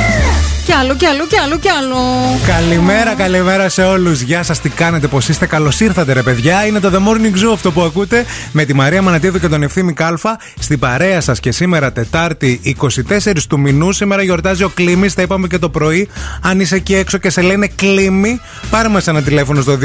Κι άλλο, κι άλλο, κι άλλο, κι άλλο. Καλημέρα, καλημέρα σε όλους. Γεια σας, τι κάνετε, πώ είστε, καλώς ήρθατε, ρε παιδιά. Είναι το The Morning Zoo αυτό που ακούτε με τη Μαρία Μανατίδου και τον Ευθύμη Κάλφα στην παρέα σας και σήμερα Τετάρτη 24 του μηνού. Σήμερα γιορτάζει ο Κλίμης, τα είπαμε και το πρωί. Αν είσαι εκεί έξω και σε λένε Κλίμη, πάρε μα ένα τηλέφωνο στο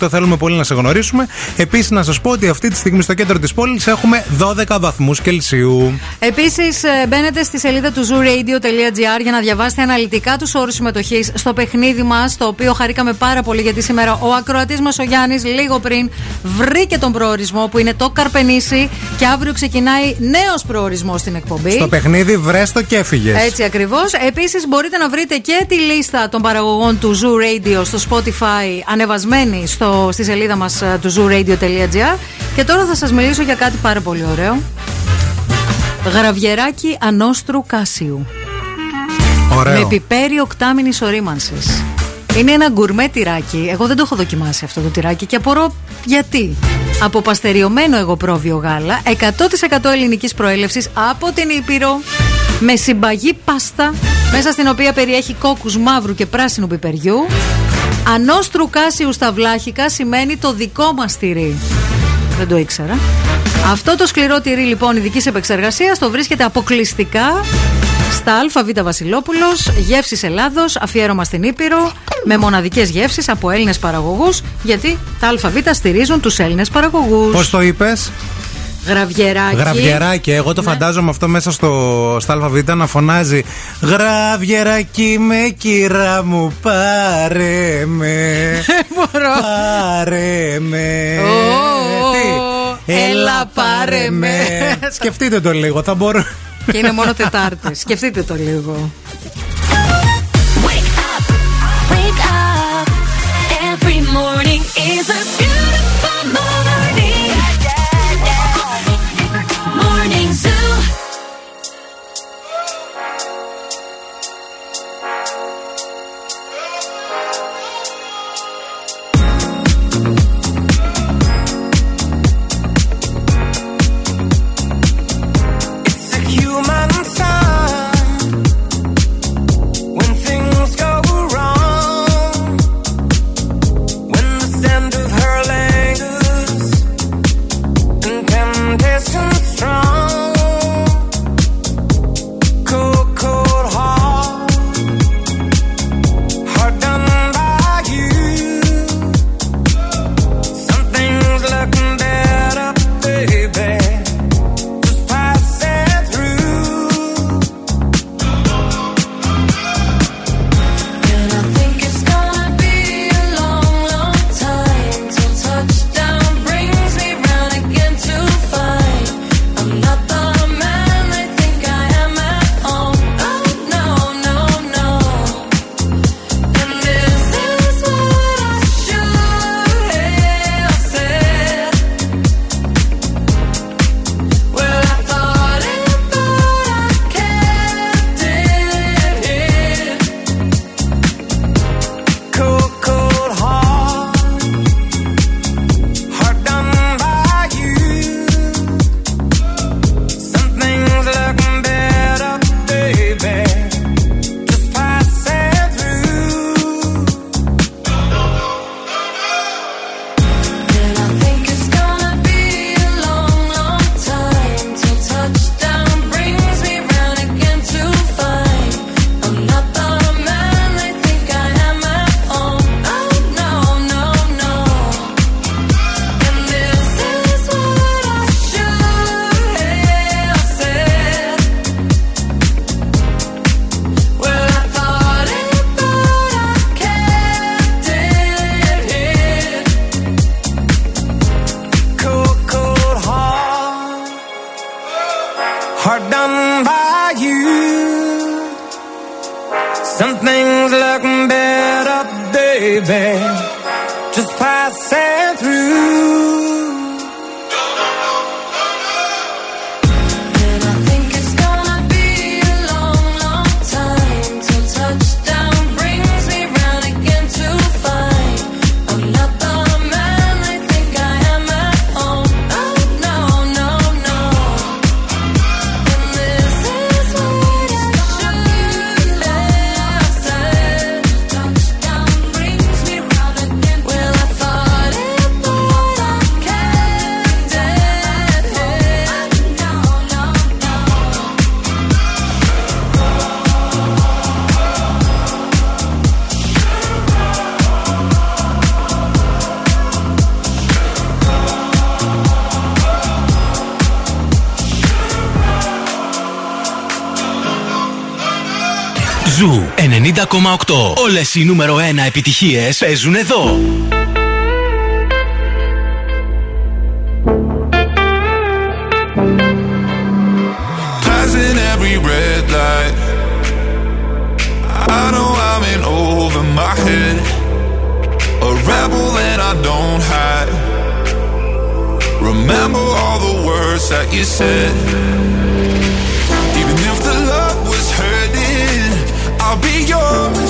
232-908. Θέλουμε πολύ να σε γνωρίσουμε. Επίσης, να σας πω ότι αυτή τη στιγμή στο κέντρο της πόλης έχουμε 12 βαθμούς Κελσίου. Επίσης, μπαίνετε στη σελίδα του zooradio.gr για να διαβάσετε αναλυτικά τους όρους συμμετοχής στο παιχνίδι μας, το οποίο χαρήκαμε πάρα πολύ γιατί σήμερα ο ακροατής μας ο Γιάννης λίγο πριν βρήκε τον προορισμό που είναι το Καρπενήσι και αύριο ξεκινάει νέος προορισμός στην εκπομπή. Στο παιχνίδι βρέστο και έφυγες. Έτσι ακριβώς. Επίσης, μπορείτε να βρείτε και τη λίστα των παραγωγών του Zoo Radio στο Spotify ανεβασμένη στο, στη σελίδα μας του zooradio.gr. Και τώρα θα σας μιλήσω για κάτι πάρα πολύ ωραίο. Γραβιεράκι ανώστρου Κάσιου. Ωραίο. Με πιπέρι οκτάμινης ορίμανσης. Είναι ένα γκουρμέ τυράκι. Εγώ δεν το έχω δοκιμάσει αυτό το τυράκι και απορώ γιατί. Από παστεριωμένο εγωπρόβιο γάλα, 100% ελληνικής προέλευσης από την Ήπειρο, με συμπαγή πάστα, μέσα στην οποία περιέχει κόκκους μαύρου και πράσινου πιπεριού. Ανώστρου κάσιου στα βλάχικα σημαίνει το δικό μας τυρί. Δεν το ήξερα. Αυτό το σκληρό τυρί λοιπόν ειδικής επεξεργασίας το βρίσκεται αποκλειστικά στα ΑΒ Βασιλόπουλος, γεύσης Ελλάδος, αφιέρωμα στην Ήπειρο, με μοναδικές γεύσεις από Έλληνες παραγωγούς, γιατί τα ΑΒ στηρίζουν τους Έλληνες παραγωγούς. Πώς το είπες, Γραβιεράκι. Γραβιεράκι. Εγώ το φαντάζομαι αυτό μέσα στο στα ΑΒ να φωνάζει Γραβιεράκι με κύρα μου, πάρε με. πάρε με. Τι, Έλα, πάρε με. Σκεφτείτε το λίγο, θα μπορώ. Και είναι μόνο Τετάρτη. Σκεφτείτε το λίγο. Όλες οι νούμερο 1 επιτυχίες παίζουν εδώ. Passing every red light. I know I'm in over my head. A rebel that I don't hide. Remember all the words that you said. Oh.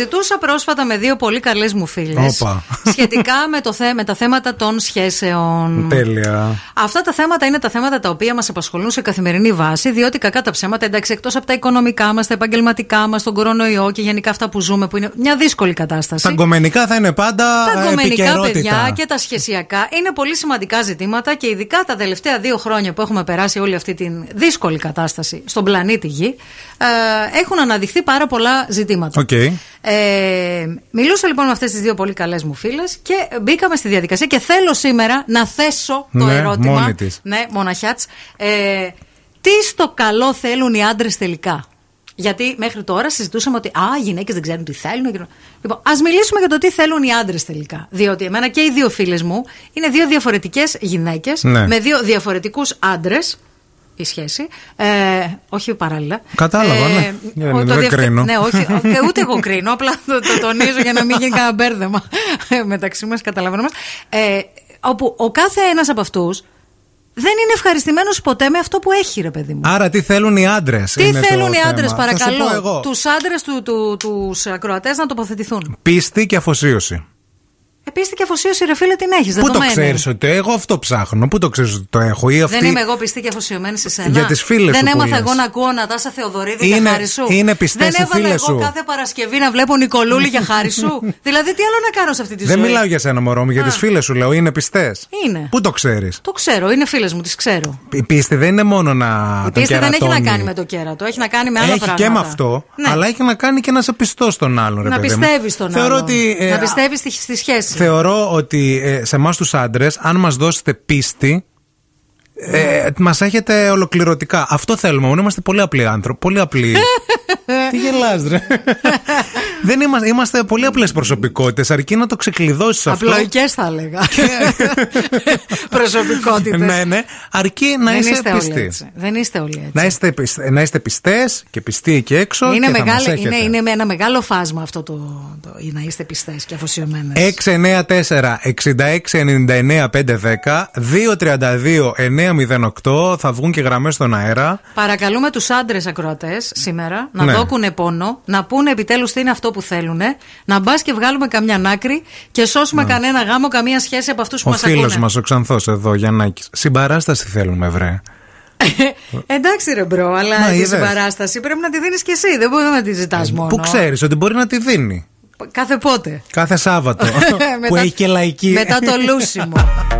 Συζητούσα πρόσφατα με δύο πολύ καλές μου φίλες Όπα. σχετικά με, το θε, με τα θέματα των σχέσεων. Τέλεια. Αυτά τα θέματα είναι τα θέματα τα οποία μας απασχολούν σε καθημερινή βάση, διότι κακά τα ψέματα, εντάξει, εκτός από τα οικονομικά μας, τα επαγγελματικά μας, τον κορονοϊό και γενικά αυτά που ζούμε, που είναι μια δύσκολη κατάσταση. Τα γκομενικά θα είναι πάντα Τα ε, γκομενικά επικαιρότητα. παιδιά και τα σχεσιακά είναι πολύ σημαντικά ζητήματα και ειδικά τα τελευταία δύο χρόνια που έχουμε περάσει όλη αυτή την δύσκολη κατάσταση στον πλανήτη Γη ε, έχουν αναδειχθεί πάρα πολλά ζητήματα. Οκ. Ε, μιλούσα λοιπόν με αυτές τις δύο πολύ καλές μου φίλες και μπήκαμε στη διαδικασία και θέλω σήμερα να θέσω το Ναι, ερώτημα. μόνη της. Ναι, μοναχιάτς. Ε, τι στο καλό θέλουν οι άντρες τελικά; Γιατί μέχρι τώρα συζητούσαμε ότι α, οι γυναίκες δεν ξέρουν τι θέλουν. Λοιπόν, ας μιλήσουμε για το τι θέλουν οι άντρες τελικά. Διότι εμένα και οι δύο φίλες μου είναι δύο διαφορετικές γυναίκες Ναι. με δύο διαφορετικούς άντρες. Η σχέση. Ε, όχι παράλληλα. Κατάλαβα, ναι. Δεν- ο- το δεν διευκ- κρίνω. Ναι, όχι, και ούτε εγώ κρίνω. Απλά το, το τονίζω για να μην γίνει κανένα μπέρδεμα ε, μεταξύ μας. Καταλαβαίνουμε. Ε, όπου ο κάθε ένας από αυτούς δεν είναι ευχαριστημένος ποτέ με αυτό που έχει, ρε παιδί μου. Άρα τι θέλουν οι άντρες. Τι θέλουν οι άντρες, Θα σου πω παρακαλώ. εγώ. Τους άντρες του, του, τους ακροατές να τοποθετηθούν. Πίστη και αφοσίωση. Επίσης και αφοσίωση, ρε φίλε, την έχεις. Πού το ξέρεις ότι εγώ αυτό ψάχνω. Πού το ξέρεις ότι το έχω. Ή αυτή... Δεν είμαι εγώ πιστή και αφοσιωμένη σε σένα. Για τις φίλες Δεν σου που έμαθα λες. εγώ να ακούω Νατάσα Θεοδωρίδη για Είναι- χάρη σου. είναι πιστές Δεν οι έβαλα φίλες εγώ σου. κάθε Παρασκευή να βλέπω Νικολούλη για χάρη σου. δηλαδή, τι άλλο να κάνω σε αυτή τη Δεν ζωή; μιλάω για σένα, μωρό μου, για Α. τις φίλες σου λέω. Είναι πιστές. Είναι. Πού το ξέρεις; Το ξέρω, είναι φίλες μου, τις ξέρω. Η πίστη δεν είναι μόνο να. Η τον πίστη δεν έχει να κερατώνει. κάνει με το κέρατο, έχει να κάνει με άλλα Έχει πράγματα. και με αυτό, Ναι. αλλά έχει να κάνει και να σε πιστό στον άλλον. Ρε να παιδί μου. πιστεύεις στον Θεωρώ άλλον. Ότι, ε, να πιστεύεις στη, στη σχέση. Θεωρώ ότι ε, σε εμάς τους άντρες, αν μας δώσετε πίστη, ε, μας έχετε ολοκληρωτικά. Αυτό θέλουμε. Μόνο είμαστε πολύ απλοί άνθρωποι. Πολύ απλοί. Τι γελάς ρε. Δεν είμαστε, είμαστε πολύ απλές προσωπικότητες. Αρκεί να το ξεκλειδώσεις αυτό. Απλοϊκές θα έλεγα. Προσωπικότητες. ναι, ναι. Αρκεί να Δεν είσαι είστε όλοι πιστή. έτσι. Δεν είστε όλοι έτσι. Να είστε, πιστε, να είστε πιστές και πιστοί εκεί έξω. Είναι, και θα μας μεγάλη, έχετε. είναι, είναι με ένα μεγάλο φάσμα αυτό το, το να είστε πιστές και αφοσιωμένες. 694-6699-510 232-908 θα βγουν και γραμμές στον αέρα. Παρακαλούμε τους άντρες ακροατές σήμερα να Ναι. Δώκουνε πόνο, να πούνε επιτέλους τι είναι αυτό που θέλουν, να μπας και βγάλουμε καμιά άκρη και σώσουμε κανένα γάμο, καμία σχέση από αυτούς που Ναι. Ο μας ακούνε. φίλος μας ο Ξανθός εδώ, Γιαννάκης. Συμπαράσταση θέλουμε, βρε. Εντάξει, ρε bro, αλλά Να, τη είδες. συμπαράσταση πρέπει να τη δίνεις κι εσύ. Δεν μπορεί να τη ζητάς μόνο. Που ξέρεις ότι μπορεί να τη δίνει. Κάθε πότε. Κάθε Σάββατο. που Μετά- έχει και λαϊκή. Μετά το λούσιμο.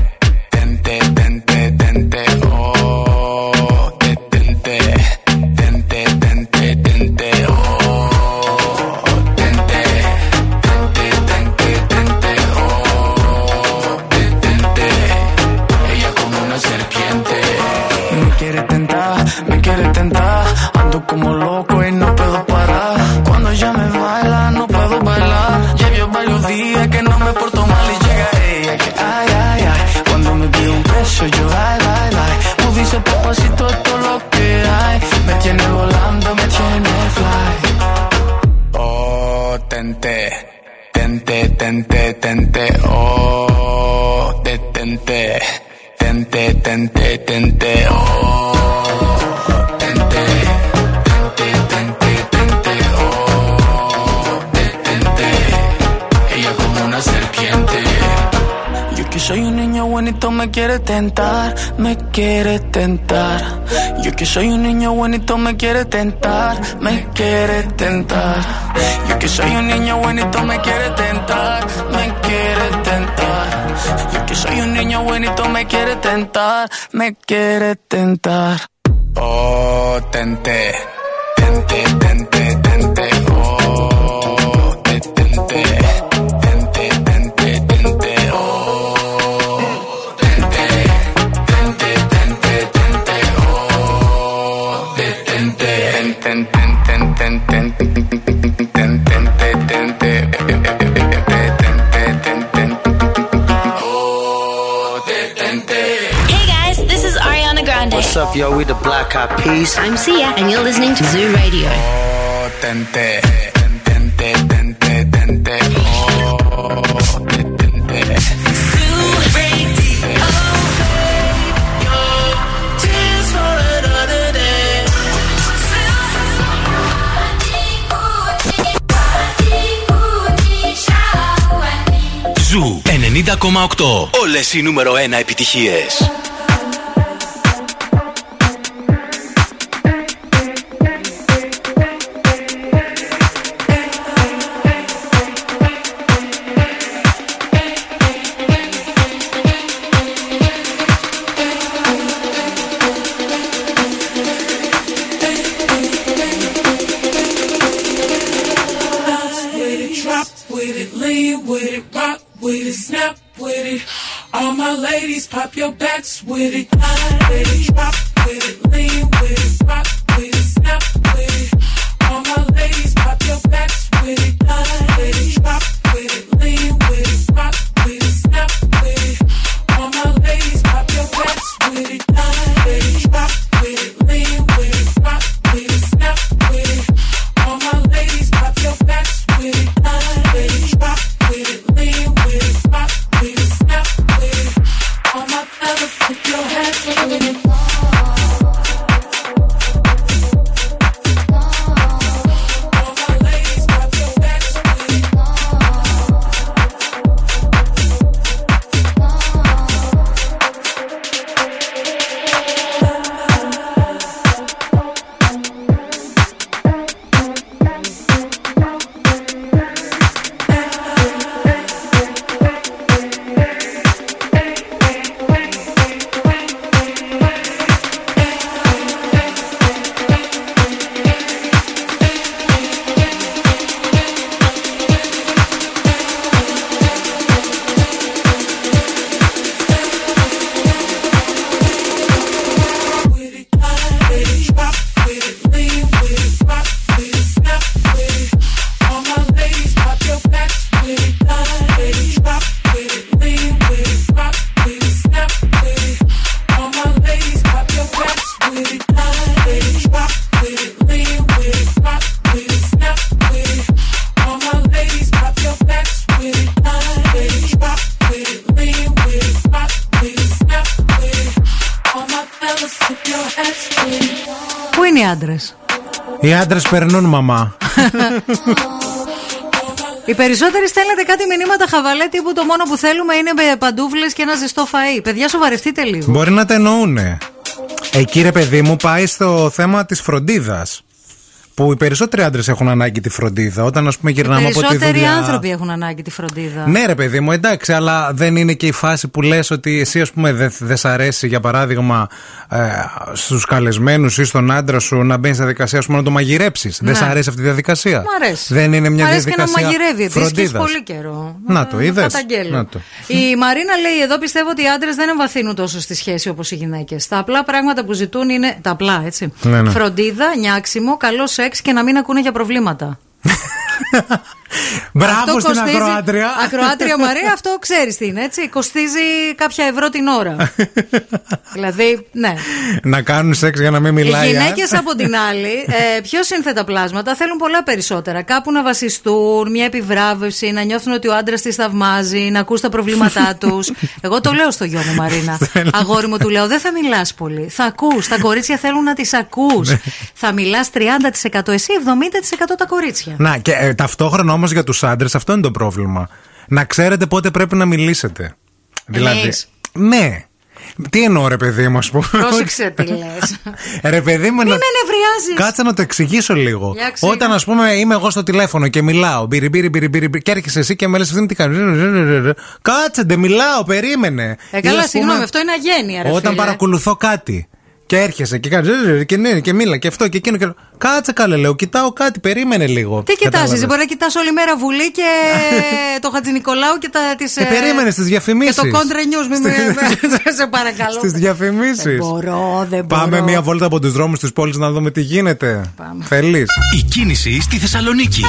Dice papacito es lo que hay. Me tiene volando, me tiene fly. Oh, tente, tente, tente, tente, oh, detente, tente, tente, tente, oh, soy un niño bonito me quiere tentar, me quiere tentar. Yo que soy un niño bonito me quiere tentar, me quiere tentar. Yo que soy un niño bonito me quiere tentar, me quiere tentar. Yo que soy un niño bonito me quiere tentar, me quiere tentar. Oh, tente, tente, tente, tente, What's up, yo? We the Black Eyed Peas. I'm Sia, and you're listening to Zoo Radio. Oh, tente, tente, tente, tente, oh, te- tente. Ζου 90,8. Όλες οι νούμερο 1 επιτυχίες. your backs with it. Άντρες περνούν, μαμά. Οι περισσότεροι στέλνετε κάτι μηνύματα χαβαλέ τύπου το μόνο που θέλουμε είναι με παντούφλε και ένα ζεστό φαΐ. Παιδιά, σοβαρευτείτε λίγο. Μπορεί να τα εννοούνε. Εκεί ρε παιδί μου πάει στο θέμα της φροντίδας. Που οι περισσότεροι άντρες έχουν ανάγκη τη φροντίδα. Όταν ας πούμε Οι γυρνάμε από τη περισσότεροι δουλειά. άνθρωποι έχουν ανάγκη τη φροντίδα. Ναι, ρε παιδί μου, εντάξει, αλλά δεν είναι και η φάση που λες ότι εσύ, ας πούμε, δεν δεν σ' αρέσει, για παράδειγμα, ε, στους καλεσμένους ή στον άντρα σου να μπαίνεις στη διαδικασία, ας πούμε, να το μαγειρέψεις. Δεν Ναι. σ' αρέσει αυτή η διαδικασία. Μ' αρέσει. Δεν είναι μια Μ' αρέσει και να διαδικασία. μαγειρεύει επίσης και έχεις φροντίδας. πολύ καιρό. Να το, είδες. Καταγγέλω. Να το. Η Μαρίνα λέει εδώ πιστεύω ότι οι άντρες δεν εμβαθύνουν τόσο στη σχέση όπως οι γυναίκες. Τα απλά πράγματα που ζητούν είναι. Τα απλά, έτσι. Ναι, ναι. Φροντίδα, νιάξιμο, καλό σεξ και να μην ακούνε για προβλήματα. Μπράβο Αυτό στην κοστίζει- ακροάτρια. Ακροάτρια Μαρία, αυτό ξέρεις τι είναι, έτσι. Κοστίζει κάποια ευρώ την ώρα. δηλαδή, ναι. να κάνουν σεξ για να μην μιλάει. Οι α. γυναίκες από την άλλη, ε, πιο σύνθετα πλάσματα, θέλουν πολλά περισσότερα. Κάπου να βασιστούν, μια επιβράβευση, να νιώθουν ότι ο άντρας τη θαυμάζει, να ακούς τα προβλήματά τους. Εγώ το λέω στο γιο μου, Μαρίνα. Αγόρι μου, του λέω: Δεν θα μιλάς πολύ. Θα ακούς. Τα κορίτσια θέλουν να τις ακούς. θα μιλάς 30% εσύ, 70% τα κορίτσια. Να, και ε, ταυτόχρονα όμως για τους άντρες αυτό είναι το πρόβλημα. Να ξέρετε πότε πρέπει να μιλήσετε. Δηλαδή. Εμείς. Ναι. Τι εννοώ, ρε παιδί μου, ας πούμε. Πρόσεξε τι λες. Ρε παιδί μου, Μη να... με νευριάζεις. Κάτσε να το εξηγήσω λίγο. Για εξήγα. Όταν, ας πούμε, είμαι εγώ στο τηλέφωνο και μιλάω, μπύρι, μπύρι, μπύρι, μπύρι, μπύρι, και έρχεσαι εσύ και με λες αυτή τι κάνεις. Κάτσε, ντε, μιλάω, περίμενε. Ε, Ή, καλά, ας πούμε, συγγνώμη, αυτό είναι αγένεια, ρε Όταν φίλε. παρακολουθώ κάτι. Και έρχεσαι και κάνεις. Και ναι, και μίλα και αυτό και εκείνο. Και... Κάτσε καλέ, λέω. Κοιτάω κάτι, περίμενε λίγο. Τι κοιτάζει, Κατάλαβες. μπορεί να κοιτάς όλη μέρα Βουλή και το Χατζη Νικολάου και τα της, Ε, περίμενες στις διαφημίσεις. Και το Contra News, μην με- σε παρακαλώ. Στις διαφημίσεις. Δεν μπορώ, δεν μπορώ. Πάμε μία βόλτα από τους δρόμους της πόλης να δούμε τι γίνεται. Θέλεις; Η κίνηση στη Θεσσαλονίκη.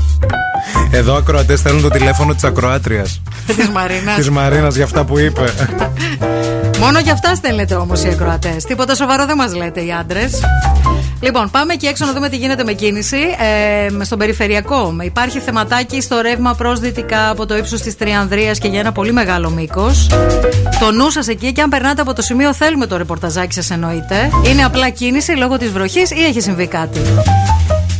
Εδώ ακροατές θέλουν το τηλέφωνο της ακροάτριας. Της Μαρίνας. Της Μαρίνας για αυτά που είπε. Μόνο για αυτά στέλνετε όμως οι ακροατές. Τίποτα σοβαρό δεν μας λέτε οι άντρες. Λοιπόν, πάμε και έξω να δούμε τι γίνεται με κίνηση. Ε, στον περιφερειακό υπάρχει θεματάκι στο ρεύμα προς δυτικά από το ύψος της Τριανδρίας και για ένα πολύ μεγάλο μήκος. Το νου σας εκεί και αν περνάτε από το σημείο, θέλουμε το ρεπορταζάκι σας εννοείται. Είναι απλά κίνηση λόγω της βροχής ή έχει συμβεί κάτι;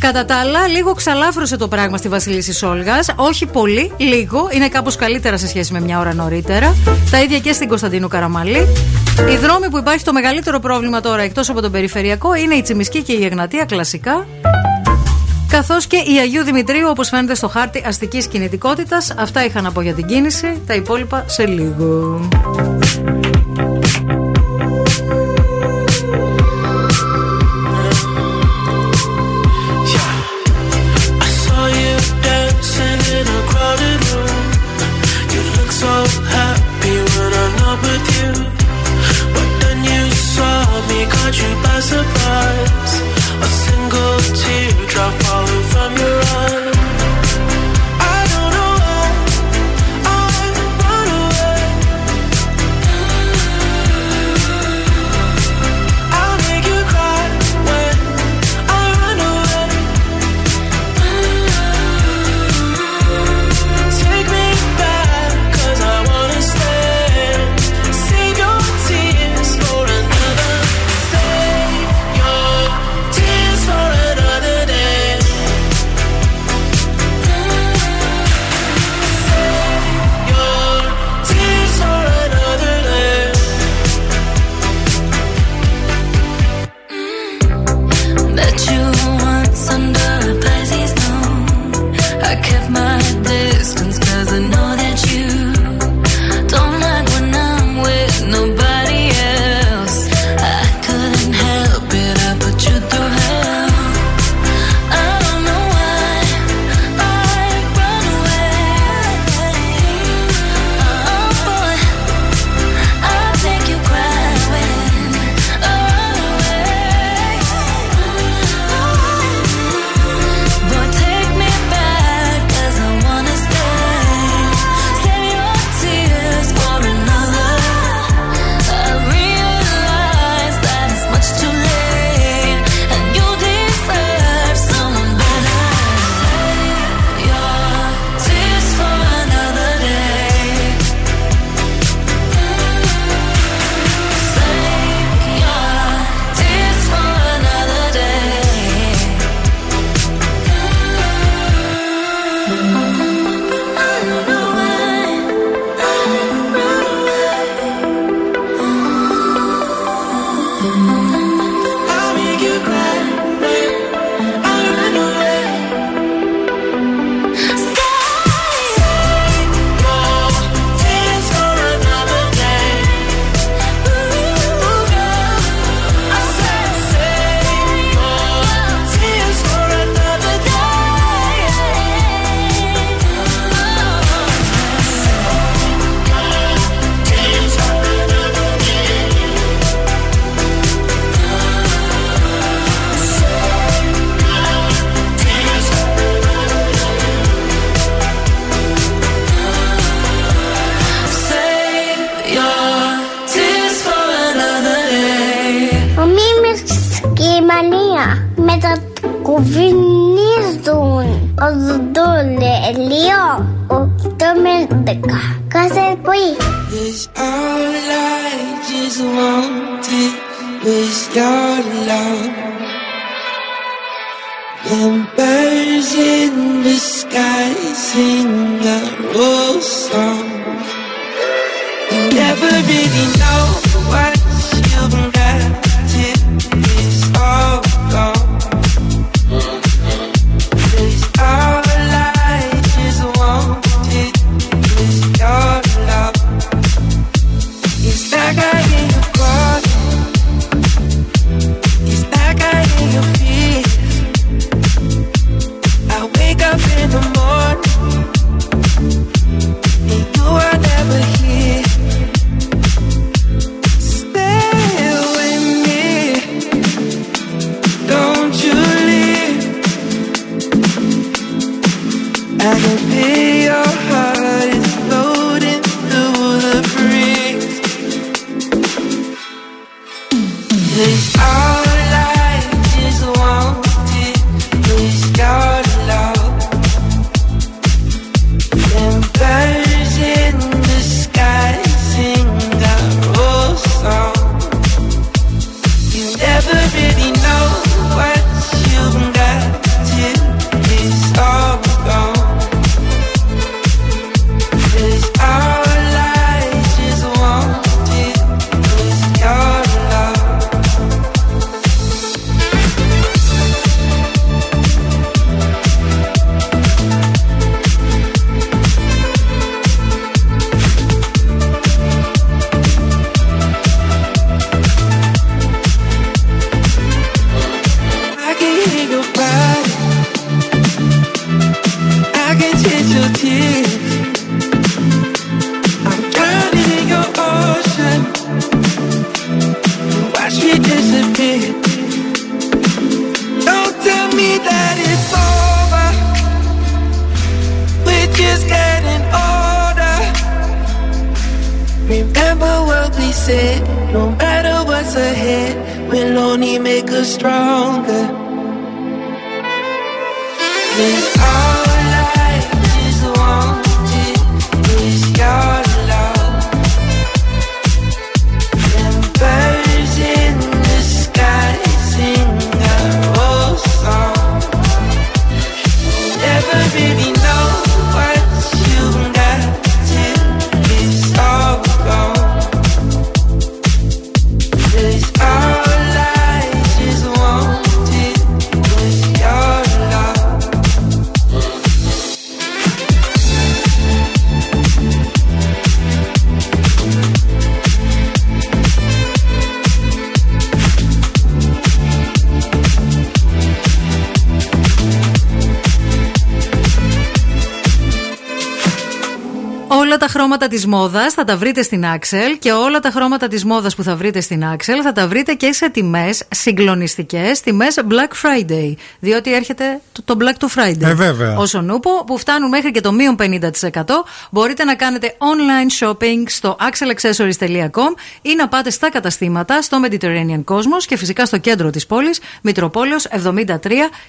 Κατά τα άλλα, λίγο ξαλάφρωσε το πράγμα στη Βασιλίση Όλγα. Όχι πολύ, λίγο. Είναι κάπως καλύτερα σε σχέση με μια ώρα νωρίτερα. Τα ίδια και στην Κωνσταντίνου Καραμαλή. Οι δρόμοι που υπάρχει το μεγαλύτερο πρόβλημα τώρα εκτός από τον περιφερειακό είναι η Τσιμισκή και η Εγνατία κλασικά. Καθώς και η Αγίου Δημητρίου, όπως φαίνεται στο χάρτη αστικής κινητικότητας. Αυτά είχα να πω για την κίνηση. Τα υπόλοιπα σε λίγο. Τα χρώματα της μόδας θα τα βρείτε στην Axel και όλα τα χρώματα της μόδας που θα βρείτε στην Axel θα τα βρείτε και σε τιμές συγκλονιστικές, τιμές Black Friday. Διότι έρχεται το, το Black to Friday. Ε, βέβαια. Όσο νούπο, που φτάνουν μέχρι και το μείον 50%. Μπορείτε να κάνετε online shopping στο axelaccessories.com ή να πάτε στα καταστήματα στο Mediterranean Cosmos και φυσικά στο κέντρο της πόλης, Μητροπόλεως 73,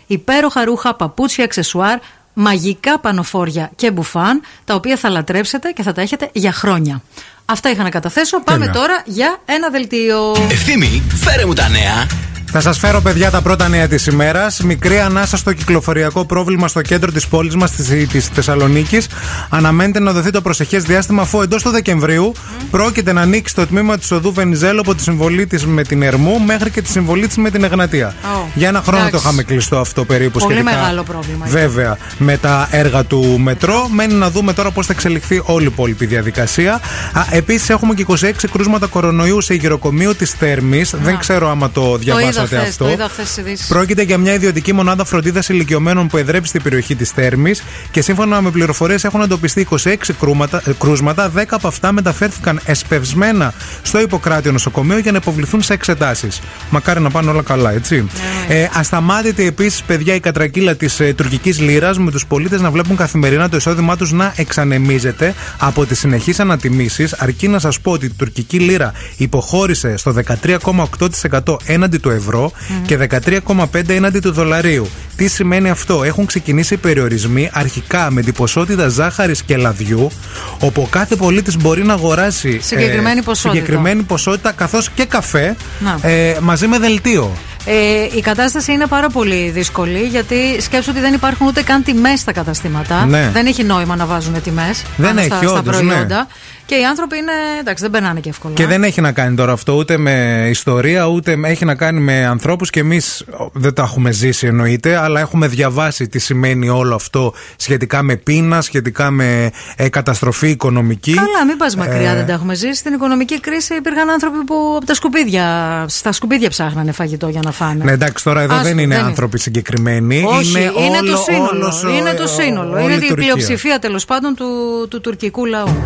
υπέροχα ρούχα, παπούτσια, αξεσουάρ, μαγικά πανοφόρια και μπουφάν, τα οποία θα λατρέψετε και θα τα έχετε για χρόνια. Αυτά είχα να καταθέσω. Πάμε Τέλεια. τώρα για ένα δελτίο. Ευθύμη, φέρε μου τα νέα. Θα σας φέρω, παιδιά, τα πρώτα νέα της ημέρας. Μικρή ανάσα στο κυκλοφοριακό πρόβλημα στο κέντρο της πόλης μας, της Θεσσαλονίκης. Αναμένεται να δοθεί το προσεχές διάστημα, αφού εντός του Δεκεμβρίου πρόκειται να ανοίξει το τμήμα της οδού Βενιζέλο από τη συμβολή της με την Ερμού μέχρι και τη συμβολή της με την Εγνατία. Ω, Για ένα χρόνο εντάξει. το είχαμε κλειστό αυτό περίπου Πολύ σχετικά. μεγάλο πρόβλημα. Βέβαια, με τα έργα του μετρό. Μένει να δούμε τώρα πώς θα εξελιχθεί όλη η υπόλοιπη διαδικασία. Επίσης, έχουμε και 26 κρούσματα κορονοϊού σε γυροκομείο της Θέρμης. Δεν ξέρω άμα το Το είδα διαβάσατε χθες, αυτό. το είδα χθες στις ειδήσεις. Πρόκειται για μια ιδιωτική μονάδα φροντίδας ηλικιωμένων που εδρεύει στην περιοχή της Θέρμη και σύμφωνα με πληροφορίες έχουν εντοπιστεί 26 κρούματα, ε, κρούσματα. 10 από αυτά μεταφέρθηκαν εσπευσμένα στο Ιπποκράτιο νοσοκομείο για να υποβληθούν σε εξετάσεις. Μακάρι να πάνε όλα καλά, έτσι. Ε, ασταμάτητη επίσης, παιδιά, η κατρακύλα της ε, τουρκικής λίρα με τους πολίτες να βλέπουν καθημερινά το εισόδημά τους να εξανεμίζεται από τις συνεχείς ανατιμήσεις. Αρκεί να σας πω ότι η τουρκική λίρα υποχώρησε στο 13,8% έναντι του ευρώ ευρώ και 13,5 έναντι του δολαρίου. Τι σημαίνει αυτό, έχουν ξεκινήσει οι περιορισμοί αρχικά με την ποσότητα ζάχαρης και λαδιού, όπου ο κάθε πολίτης μπορεί να αγοράσει Συγκεκριμένη ποσότητα. συγκεκριμένη ποσότητα καθώς και καφέ Να. ε, μαζί με δελτίο. Ε, η κατάσταση είναι πάρα πολύ δύσκολη γιατί σκέψου ότι δεν υπάρχουν ούτε καν τιμές στα καταστήματα. Ναι. Δεν έχει νόημα να βάζουν τιμές Δεν έχει, στα, στα όντως, προϊόντα. ναι. Και οι άνθρωποι είναι. εντάξει, δεν περνάνε και εύκολα. Και δεν έχει να κάνει τώρα αυτό ούτε με ιστορία, ούτε με- έχει να κάνει με ανθρώπους και εμείς δεν τα έχουμε ζήσει εννοείται, αλλά έχουμε διαβάσει τι σημαίνει όλο αυτό σχετικά με πείνα, σχετικά με ε, καταστροφή οικονομική. Καλά, μην πας μακριά, Ε, δεν τα έχουμε ζήσει. Στην οικονομική κρίση υπήρχαν άνθρωποι που από τα σκουπίδια, στα σκουπίδια ψάχνανε φαγητό για να φάνε. Ναι, εντάξει, τώρα εδώ Άστο, δεν είναι δεν άνθρωποι συγκεκριμένοι. Όχι, είναι, είναι, όλο, το σύνολο. όλος ο- είναι το ο- σύνολο. όλη είναι η η Τουρκία. πλειοψηφία τέλος πάντων του, του τουρκικού λαού.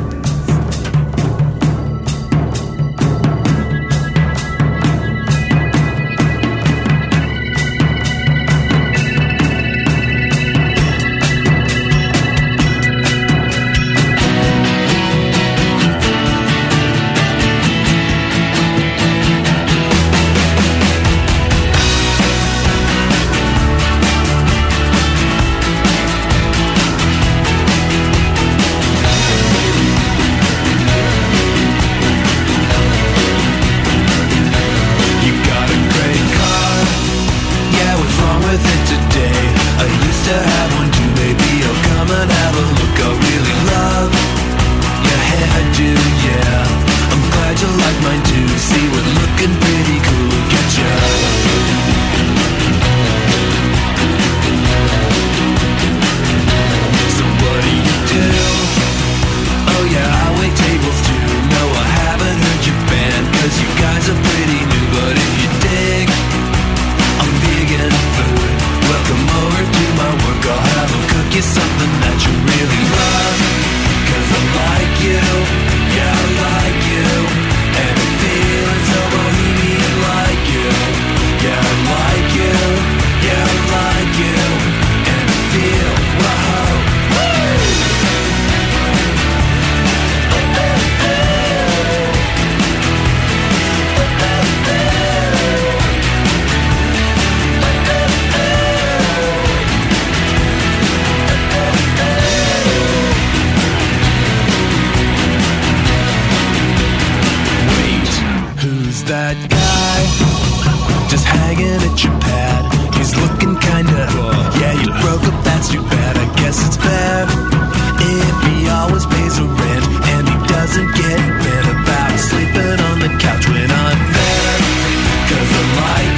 Like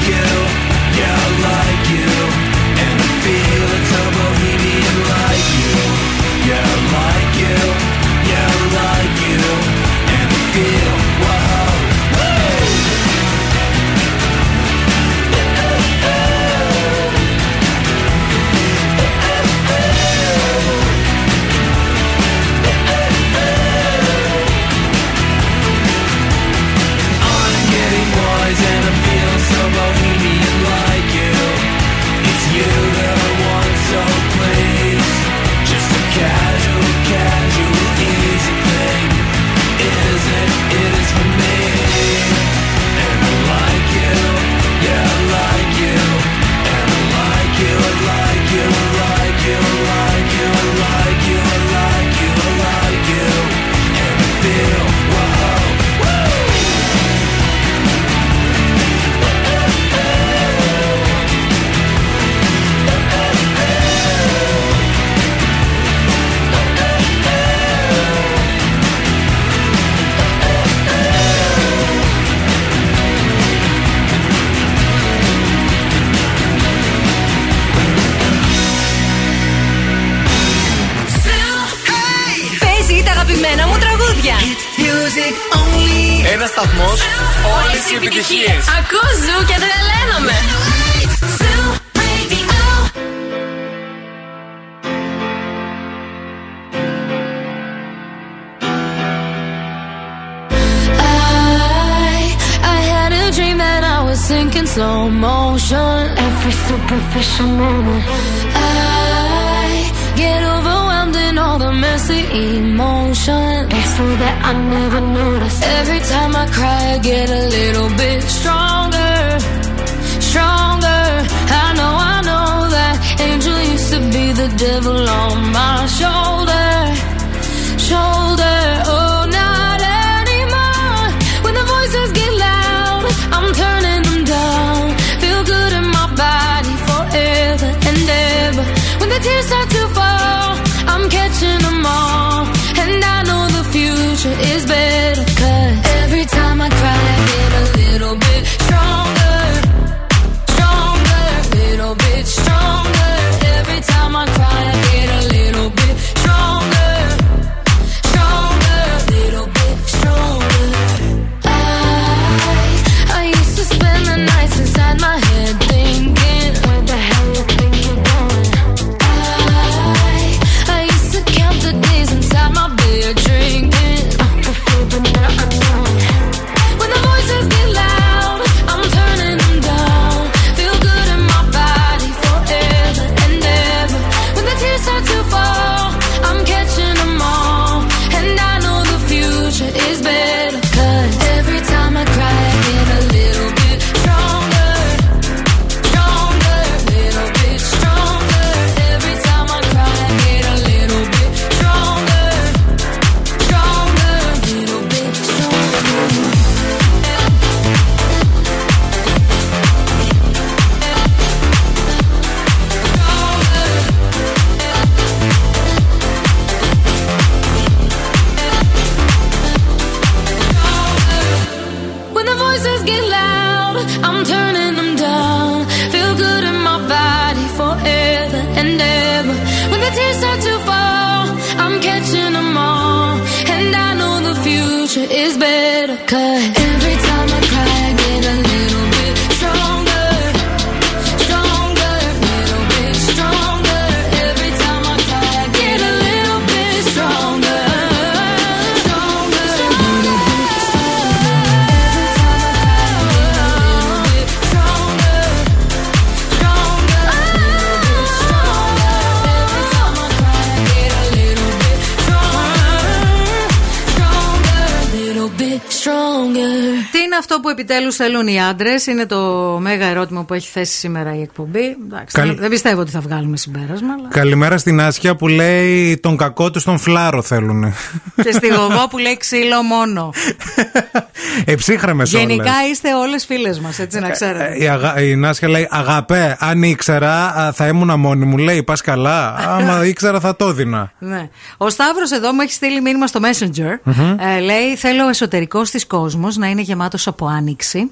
αυτό που επιτέλου θέλουν οι άντρες. Είναι το μέγα ερώτημα που έχει θέσει σήμερα η εκπομπή. Εντάξει, Καλ- Δεν πιστεύω ότι θα βγάλουμε συμπέρασμα. Αλλά... Καλημέρα στην Άσια που λέει τον κακό του στον φλάρο θέλουν. και στη γογό που λέει ξύλο μόνο. Εψύχρεμε όλες. Γενικά είστε όλες φίλες μας, έτσι να ξέρετε. Η, αγα... η Νάσια λέει: Αγαπέ, αν ήξερα α, θα ήμουν μόνη μου. Λέει: Πας καλά. Άμα ήξερα θα το έδινα. Ναι. Ο Σταύρος εδώ μου έχει στείλει μήνυμα στο Messenger. Μμμ. Ε, λέει: Θέλω ο εσωτερικός της κόσμος να είναι γεμάτος από άνοιξη.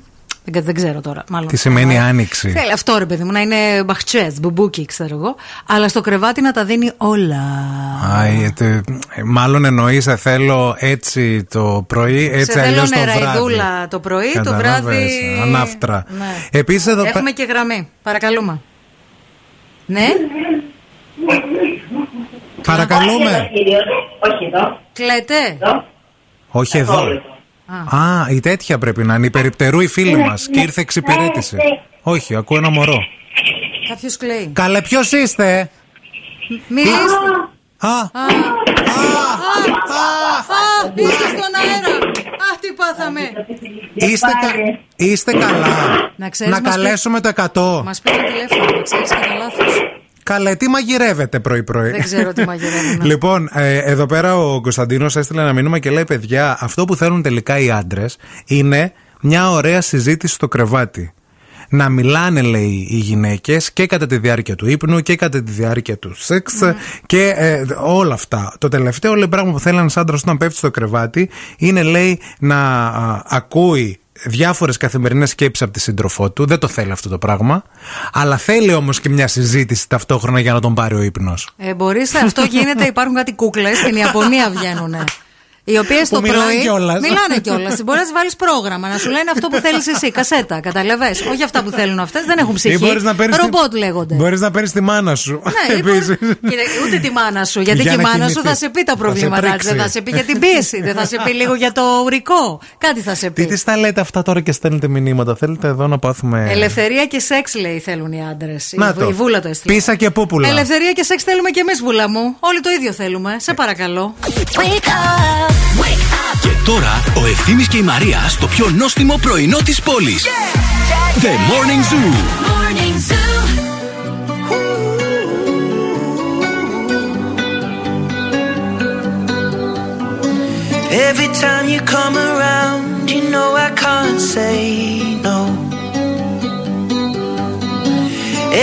Δεν, δεν ξέρω τώρα. Μάλλον. Τι σημαίνει άνοιξη; Θέλει αυτό ρε παιδί μου, να είναι μπαχτσές, μπουμπούκι, ξέρω εγώ. Αλλά στο κρεβάτι να τα δίνει όλα. Α, ε, τε- μάλλον εννοείς, σε θέλω έτσι το πρωί, έτσι Σε θέλω αλλιώς το βράδυ. νεραϊδούλα το πρωί, το Καταλάβες, βράδυ. Ανάφτρα. Ναι. Επίσης εδώ Έχουμε και γραμμή. Παρακαλούμε. Ναι. Παρακαλούμε. Όχι εδώ. Κλαίτε. Όχι εδώ. Α, η τέτοια πρέπει να είναι. Η περιπτερού η φίλη μας. Και ήρθε εξυπηρέτηση. Όχι, ακούω ένα μωρό. Κάποιος κλαίει. Καλέ, ποιος είστε; Μιλήστε. Α, Α, είστε στον αέρα. Αχ, τι πάθαμε. Είστε, κα... είστε καλά. Να ξέρεις, μας καλέσουμε το 100. Μας πήρε τηλέφωνο, να ξέρεις κατά λάθος. Καλέ, τι μαγειρεύετε πρωί-πρωί; Δεν ξέρω τι μαγειρεύουν. Λοιπόν, ε, εδώ πέρα ο Κωνσταντίνος έστειλε ένα μήνυμα και λέει: Παιδιά, αυτό που θέλουν τελικά οι άντρες είναι μια ωραία συζήτηση στο κρεβάτι. Να μιλάνε, λέει, οι γυναίκες και κατά τη διάρκεια του ύπνου και κατά τη διάρκεια του σεξ και ε, όλα αυτά. Το τελευταίο λέει, πράγμα που θέλει ένας άντρας όταν πέφτει στο κρεβάτι είναι, λέει, να α, ακούει διάφορες καθημερινές σκέψεις από τη σύντροφό του. Δεν το θέλει αυτό το πράγμα. Αλλά θέλει όμως και μια συζήτηση ταυτόχρονα για να τον πάρει ο ύπνος. Ε, Μπορείς, αυτό γίνεται. Υπάρχουν κάτι κούκλες στην Ιαπωνία βγαίνουν. Οι οποίες το μιλάνε πρωί. κιόλας. Μιλάνε κιόλας. Μπορείς να βάλεις πρόγραμμα, να σου λένε αυτό που θέλεις εσύ. Κασέτα, καταλαβέ. Όχι αυτά που θέλουν αυτές, δεν έχουν ψυχή. μπορείς να παίρνεις Ρομπότ τη- λέγονται. Μπορείς να παίρνεις τη μάνα σου. Ναι, ή Επίσης. Κοίτα, ούτε τη μάνα σου. Γιατί Για και η να μάνα σου κοιμηθείς. θα σε πει τα Θα σε προβλήματά τη. πρίξει. Δεν θα σε πει για την πίεση. Δεν θα σε πει λίγο για το ουρικό. Κάτι θα σε Τι πει. τις τα λέτε αυτά τώρα και στέλνετε μηνύματα; Θέλετε εδώ να πάθουμε. Ελευθερία και σεξ λέει θέλουν οι άντρες. Να το. Η βούλα το έστειλε. Πίσα και πούπουλα. Ελευθερία και σεξ θέλουμε κι εμείς, βούλα μου. Όλοι το ίδιο θέλουμε. Σε παρακαλώ. Και τώρα ο Ευθύμης και η Μαρία στο πιο νόστιμο πρωινό της πόλης. The Morning Zoo. Every time you come around, you know I can't say no.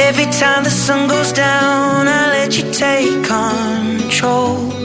Every time the sun goes down, I let you take control.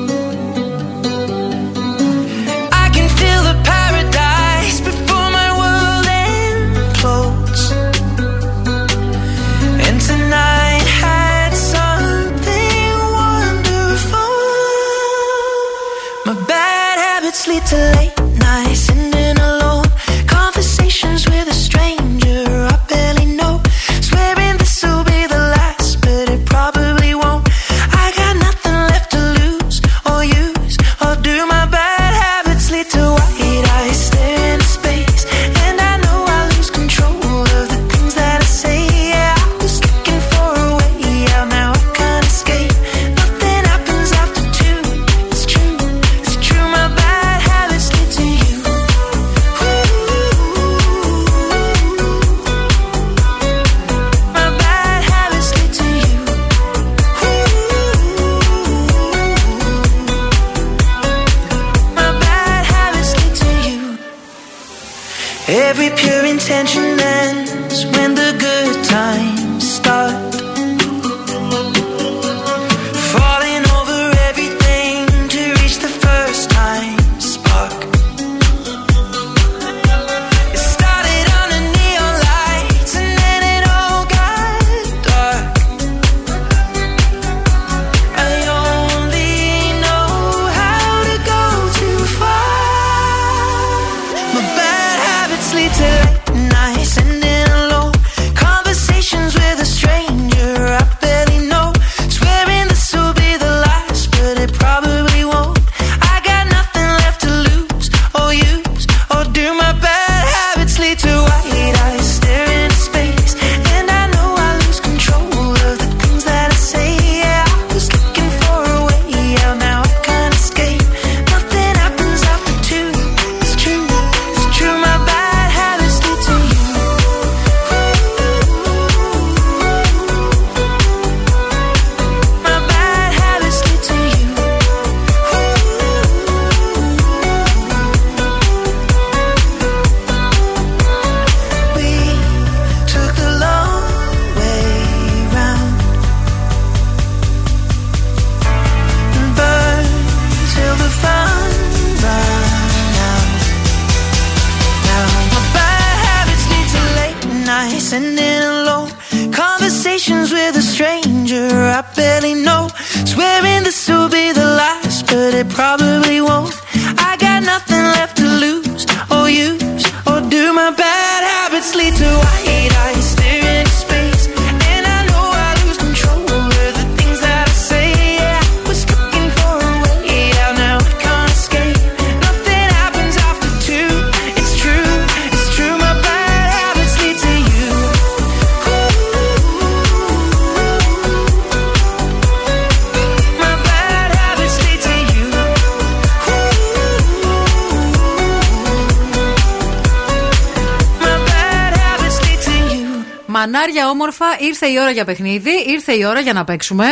Ήρθε η ώρα για παιχνίδι, ήρθε η ώρα για να παίξουμε.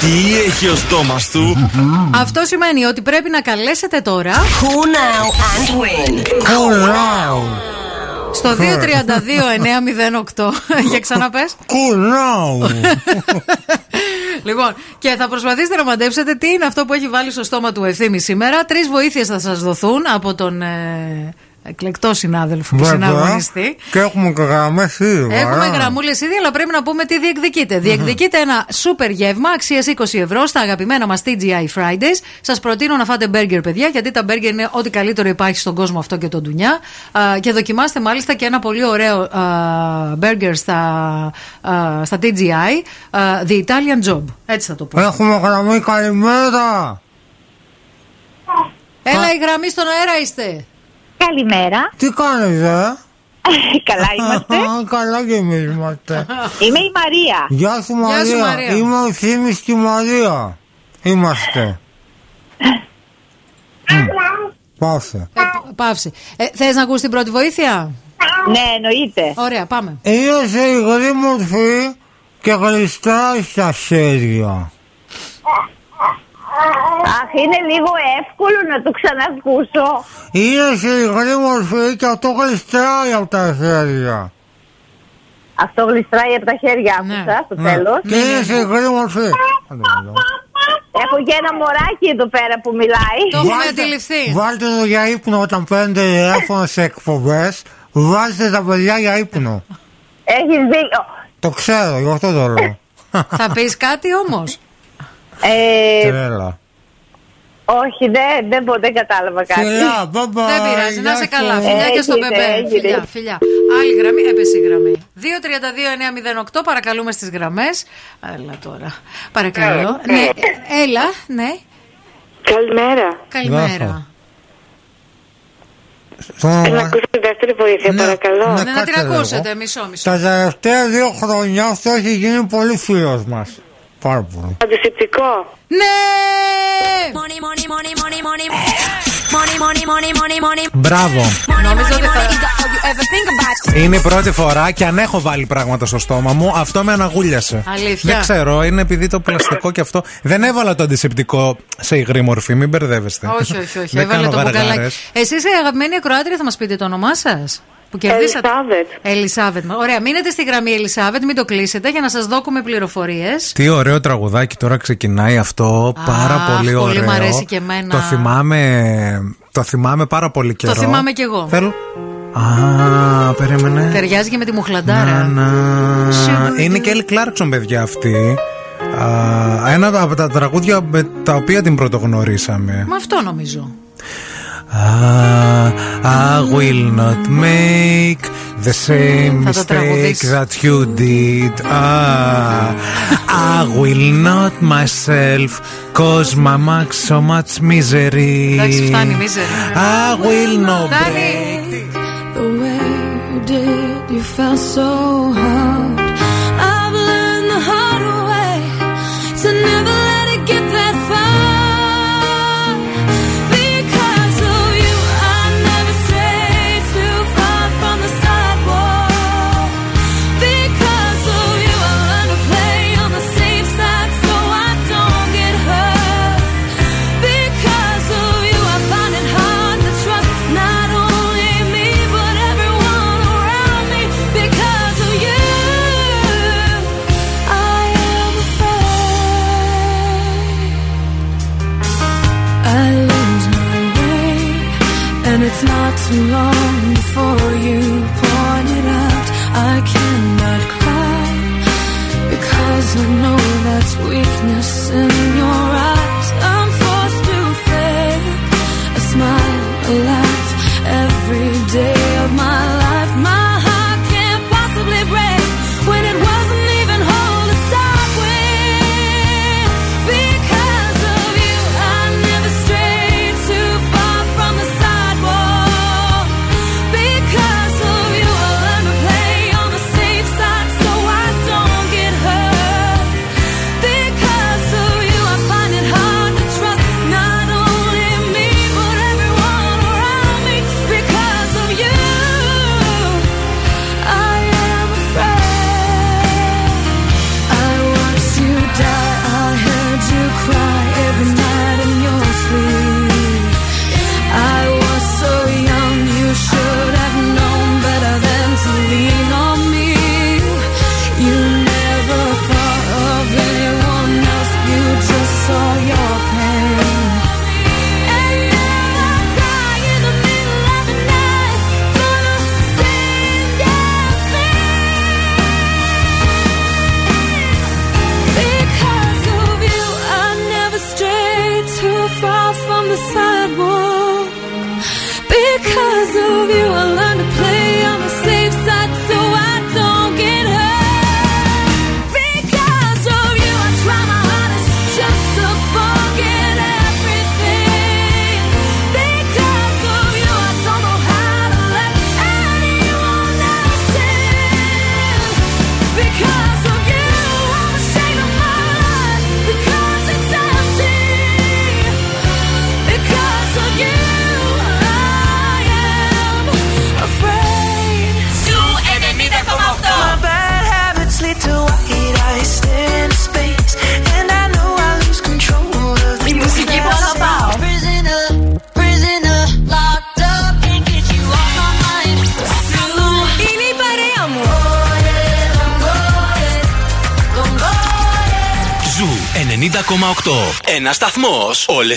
Τι έχει ο στόμας του; Αυτό σημαίνει ότι πρέπει να καλέσετε τώρα. Who now and win. Στο 232-908. Για ξαναπες. Κουρνάου. Λοιπόν, και θα προσπαθήσετε να μαντέψετε τι είναι αυτό που έχει βάλει στο στόμα του ευθύμη σήμερα. Τρεις βοήθειες θα σας δοθούν από τον ε, εκλεκτό συνάδελφο που Βέβαια. συναγωνιστεί. Και έχουμε και γραμμές ήδη. Έχουμε βαρά. γραμμούλες ήδη, αλλά πρέπει να πούμε τι διεκδικείτε. Διεκδικείτε ένα σούπερ γεύμα αξίας 20 ευρώ στα αγαπημένα μας TGI Fridays. Σας προτείνω να φάτε μπέργκερ, παιδιά, γιατί τα μπέργκερ είναι ό,τι καλύτερο υπάρχει στον κόσμο αυτό και τον ντουνιά. Α, και δοκιμάστε μάλιστα και ένα πολύ ωραίο α, μπέργκερ στα, α, στα TGI. α, The Italian Job. Έτσι θα το πω. Έχουμε γραμμή καλημέρα. Έλα, η γραμμή στον αέρα είστε. Καλημέρα. Τι κάνεις ε; Καλά είμαστε. Καλά και εμείς είμαστε. Είμαι η Μαρία. Γεια σου Γεια σου, Μαρία. Μαρία. Είμαι ο Θήμης και η Μαρία. Είμαστε. Μμ. Πάσε. Ε, π- παύση. Ε, Θες να ακούσει την πρώτη βοήθεια; Ναι, εννοείται. Ωραία, πάμε. Είναι σε υγρή μορφή και γλιστράει στα χέρια. Αχ, είναι λίγο εύκολο να το ξανακούσω. Είναι σε υγρή μορφή και αυτό γλιστράει από τα χέρια. Αυτό γλιστράει από τα χέρια, άκουσα στο Ναι. τέλος. Και είναι σε υγρή μορφή. Έχω και ένα μωράκι εδώ πέρα που μιλάει. Το έχουμε αντιληφθεί. Βάλτε το για ύπνο όταν παίρνετε τηλέφωνο σε εκπομπές. Βάζετε τα παιδιά για ύπνο. Έχεις δίκιο. Το ξέρω, γι' αυτό το λέω. Θα πεις κάτι όμως. Ε, Τρέλα. όχι, δεν, δεν, μπο- δεν κατάλαβα κάτι. Φιλιά, bye bye. Δεν πειράζει, να Γεια σε σου. καλά. Φιλιά και στο Έγινε, μπεμπέ. έγινε. Φιλιά, φιλιά. Άλλη γραμμή, έπεσε η γραμμή. 232-908, παρακαλούμε στις γραμμές. Έλα τώρα. Παρακαλώ. Ναι, ε, έλα, ναι. Καλημέρα. Καλημέρα. Θέλω να ακούσω τη δεύτερη βοήθεια, παρακαλώ. Ναι, να την κάτσε λίγο. ακούσετε, μισό, μισό. Τα τελευταία δύο χρόνια αυτό έχει γίνει πολύ φίλος μας. Πάρα πολύ. Αντισηπτικό. Ναι! Money, money, money, money, money. Money, money, money, money, money. Μπράβο. Νόμιζα ότι θα. All you ever think about. Είναι η πρώτη φορά και αν έχω βάλει πράγματα στο στόμα μου, αυτό με αναγούλιασε. Αλήθεια. Δεν ξέρω, είναι επειδή το πλαστικό και αυτό. Δεν έβαλα το αντισηπτικό σε υγρή μορφή, μην μπερδεύεστε. Όχι, όχι, όχι. Δεν Έβαλε κάνω το μπουκαλάκι. γαργάρες. Εσείς, αγαπημένη ακροάτρια, θα μας πείτε το όνομά σας; Που κερδίσατε. Ελισάβετ. Ελισάβετ. Ωραία, μείνετε στη γραμμή Ελισάβετ, μην το κλείσετε για να σας δώκουμε πληροφορίες. Τι ωραίο τραγουδάκι τώρα ξεκινάει αυτό. πάρα Αχ, πολύ ωραίο. πολύ μ' αρέσει και εμένα. Το θυμάμαι, το θυμάμαι πάρα πολύ καιρό. Το θυμάμαι κι εγώ. Θέλω. Α, περίμενε. Ταιριάζει και με τη μουχλαντάρα. Να, να. Είναι και Έλλη Κλάρκσον, παιδιά αυτή. Α, ένα από τα τραγούδια με τα οποία την πρωτογνωρίσαμε. Μα αυτό νομίζω. Ah, I will not make the same Θα το mistake τραγουδήσεις. that you did. Ah, I will not myself cause my max so much misery. Εντάξει, φτάνει, μίζερη. I will not Φτάνει. The way you did, you felt so hard.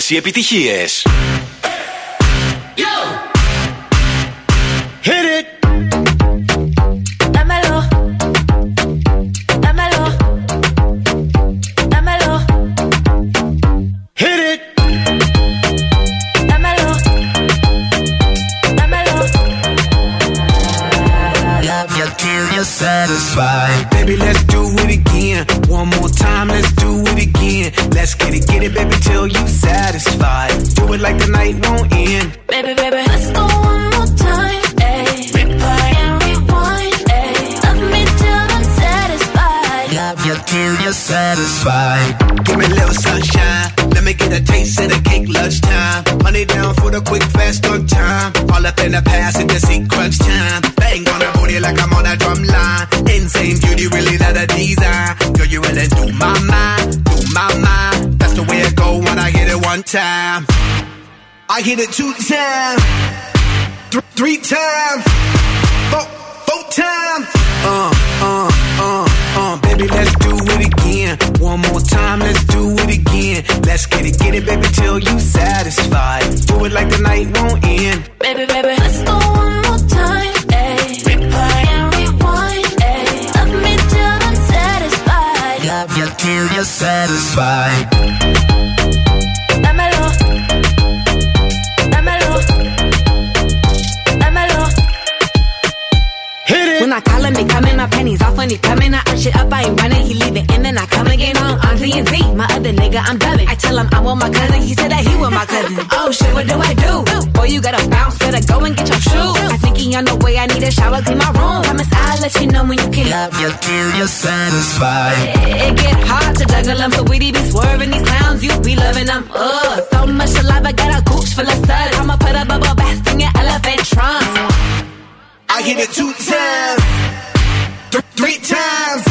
Σταθμό. Όλες οι επιτυχίες. Loving them. Ugh, so much saliva, got a gooch full of suds. I'ma put a bubble bath in your elephant trunk. I hit it two times, th- three times,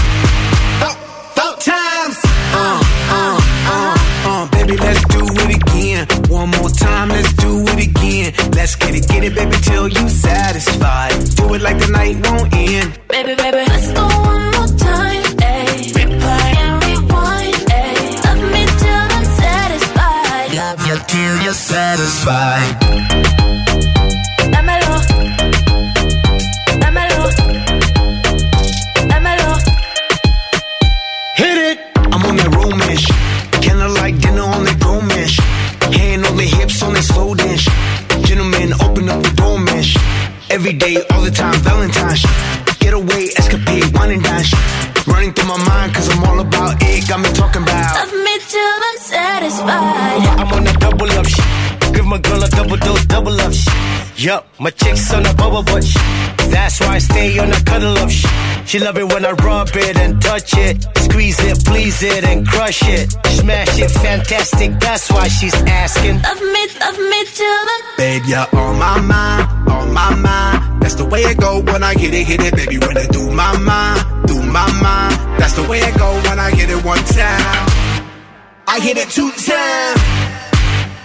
four, four times. Uh, uh, uh, uh, baby, let's do it again. One more time, let's do it again. Let's get it, get it, baby, till you satisfied. Do it like the night won't end. Baby, baby, let's go satisfied. Double dose, double up shit. Yup, my chick's on a bubble butt shit. That's why I stay on a cuddle up shit. She love it when I rub it and touch it. Squeeze it, please it, and crush it. Smash it, fantastic. That's why she's asking. Love me, love me till I'm Babe, you're on my mind, on my mind. That's the way it go when I hit it, hit it, baby. When it do my mind, do my mind. That's the way it go when I hit it one time. I hit it two times,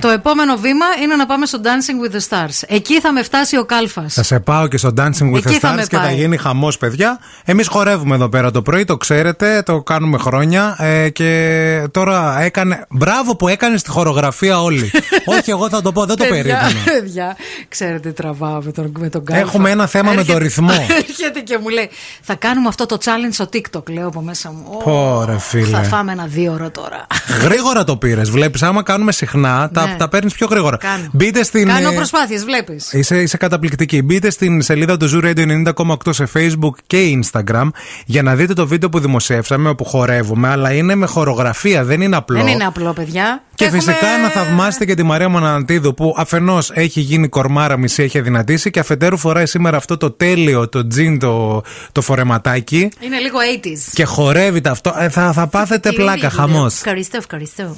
Το επόμενο βήμα είναι να πάμε στο Dancing with the Stars. Εκεί θα με φτάσει ο Κάλφας. Θα σε πάω και στο Dancing with Εκεί the θα με Stars και θα πάει. γίνει χαμός, παιδιά. Εμείς χορεύουμε εδώ πέρα το πρωί, το ξέρετε, το κάνουμε χρόνια. Ε, και τώρα έκανε. Μπράβο που έκανες τη χορογραφία όλοι. Όχι, εγώ θα το πω, δεν το Παιδιά, περίμενα. Παιδιά, ξέρετε, τραβάω με τον, με τον Κάλφα. Έχουμε ένα θέμα με το Έρχεται- ρυθμό. Έρχεται και μου λέει, θα κάνουμε αυτό το challenge στο TikTok, λέω από μέσα μου. Ω, Πω, ρε, φίλε. Θα φάμε ένα δύο ώρα τώρα. Γρήγορα το πήρες. Βλέπεις, άμα κάνουμε συχνά, τα, Ναι. τα παίρνεις πιο γρήγορα. Κάνω. Μπείτε στην. Κάνω ε, προσπάθειες, βλέπεις. Είσαι, είσαι καταπληκτική. Μπείτε στην σελίδα του Zoo Radio 90,8 σε Facebook και Instagram για να δείτε το βίντεο που δημοσιεύσαμε όπου χορεύουμε. Αλλά είναι με χορογραφία, δεν είναι απλό. Δεν είναι απλό, παιδιά. Και Έχουμε- φυσικά να θαυμάσετε και τη Μαρία Μονανατίδου που αφενός έχει γίνει κορμάρα μισή, έχει αδυνατήσει και αφετέρου φοράει σήμερα αυτό το τέλειο, το τζιν, το, το φορεματάκι Είναι λίγο 80s. και χορεύει τα αυτό. Ε, θα, θα πάθετε πλάκα, χαμός. Ευχαριστώ, ευχαριστώ.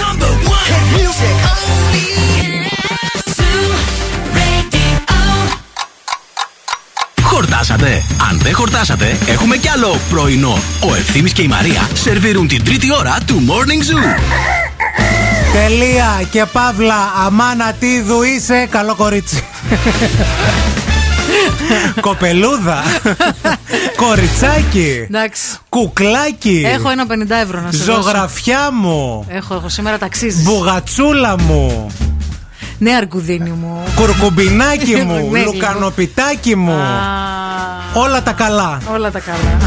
Number one Χορτάσατε. Αν δεν χορτάσατε, έχουμε κι άλλο πρωινό. Ο Ευθύμης και η Μαρία σερβίρουν την τρίτη ώρα του Morning Zoo. Τελεία και παύλα. Αμάνα τίδου είσαι. Καλό κορίτσι. Κοπελούδα. Κοριτσάκι. Εντάξει. Κουκλάκι. Έχω ένα 50 ευρώ να σε δώσω. Ζωγραφιά μου. Έχω, έχω σήμερα ταξίζεις. Μπουγατσούλα μου. Ναι, αρκουδίνη μου. Κουρκουμπινάκι μου. Ναι, λίγο. Λουκανοπιτάκι μου. Όλα τα καλά. Όλα τα καλά.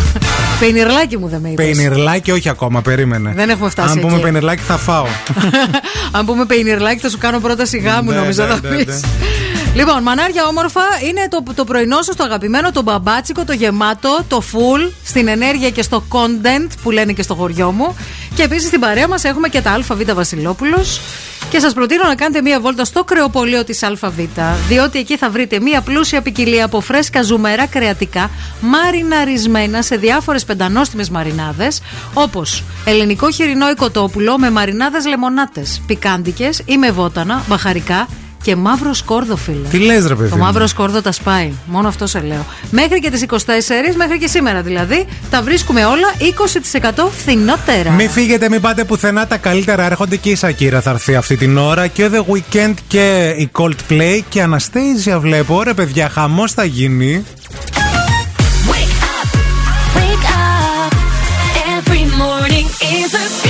Πενιρλάκι μου δεν με είπες. Πενιρλάκι όχι ακόμα, περίμενε. Δεν έχουμε φτάσει Αν πούμε εκεί. πενιρλάκι θα φάω. Αν πούμε πενιρλάκι θα σου κάνω πρόταση γάμου Ναι, νομίζω ναι, θα ναι, πεις. ναι. Λοιπόν, μανάρια όμορφα είναι το, το πρωινό σας, το αγαπημένο, το μπαμπάτσικο, το γεμάτο, το full, στην ενέργεια και στο content που λένε και στο χωριό μου. Και επίσης στην παρέα μας έχουμε και τα ΑΒ Βασιλόπουλος. Και σας προτείνω να κάνετε μία βόλτα στο κρεοπολείο της ΑΒ, διότι εκεί θα βρείτε μία πλούσια ποικιλία από φρέσκα ζουμερά κρεατικά, μαριναρισμένα σε διάφορες πεντανόστιμες μαρινάδες, όπως ελληνικό χοιρινό οικοτόπουλο με μαρινάδες λεμονάτες, πικάντικες ή με βότανα, μπαχαρικά και μαύρο σκόρδο, φίλε. Τι λες, ρε παιδί Το μου; μαύρο σκόρδο τα σπάει. Μόνο αυτό σε λέω. Μέχρι και τις 24, μέχρι και σήμερα δηλαδή, τα βρίσκουμε όλα 20% φθηνότερα. Μην φύγετε, μην πάτε πουθενά. Τα καλύτερα έρχονται και η Σακύρα θα έρθει αυτή την ώρα. Και ο The Weeknd και η Coldplay και η Anastasia βλέπω. Ρε παιδιά, χαμός θα γίνει. Wake up. Every morning is a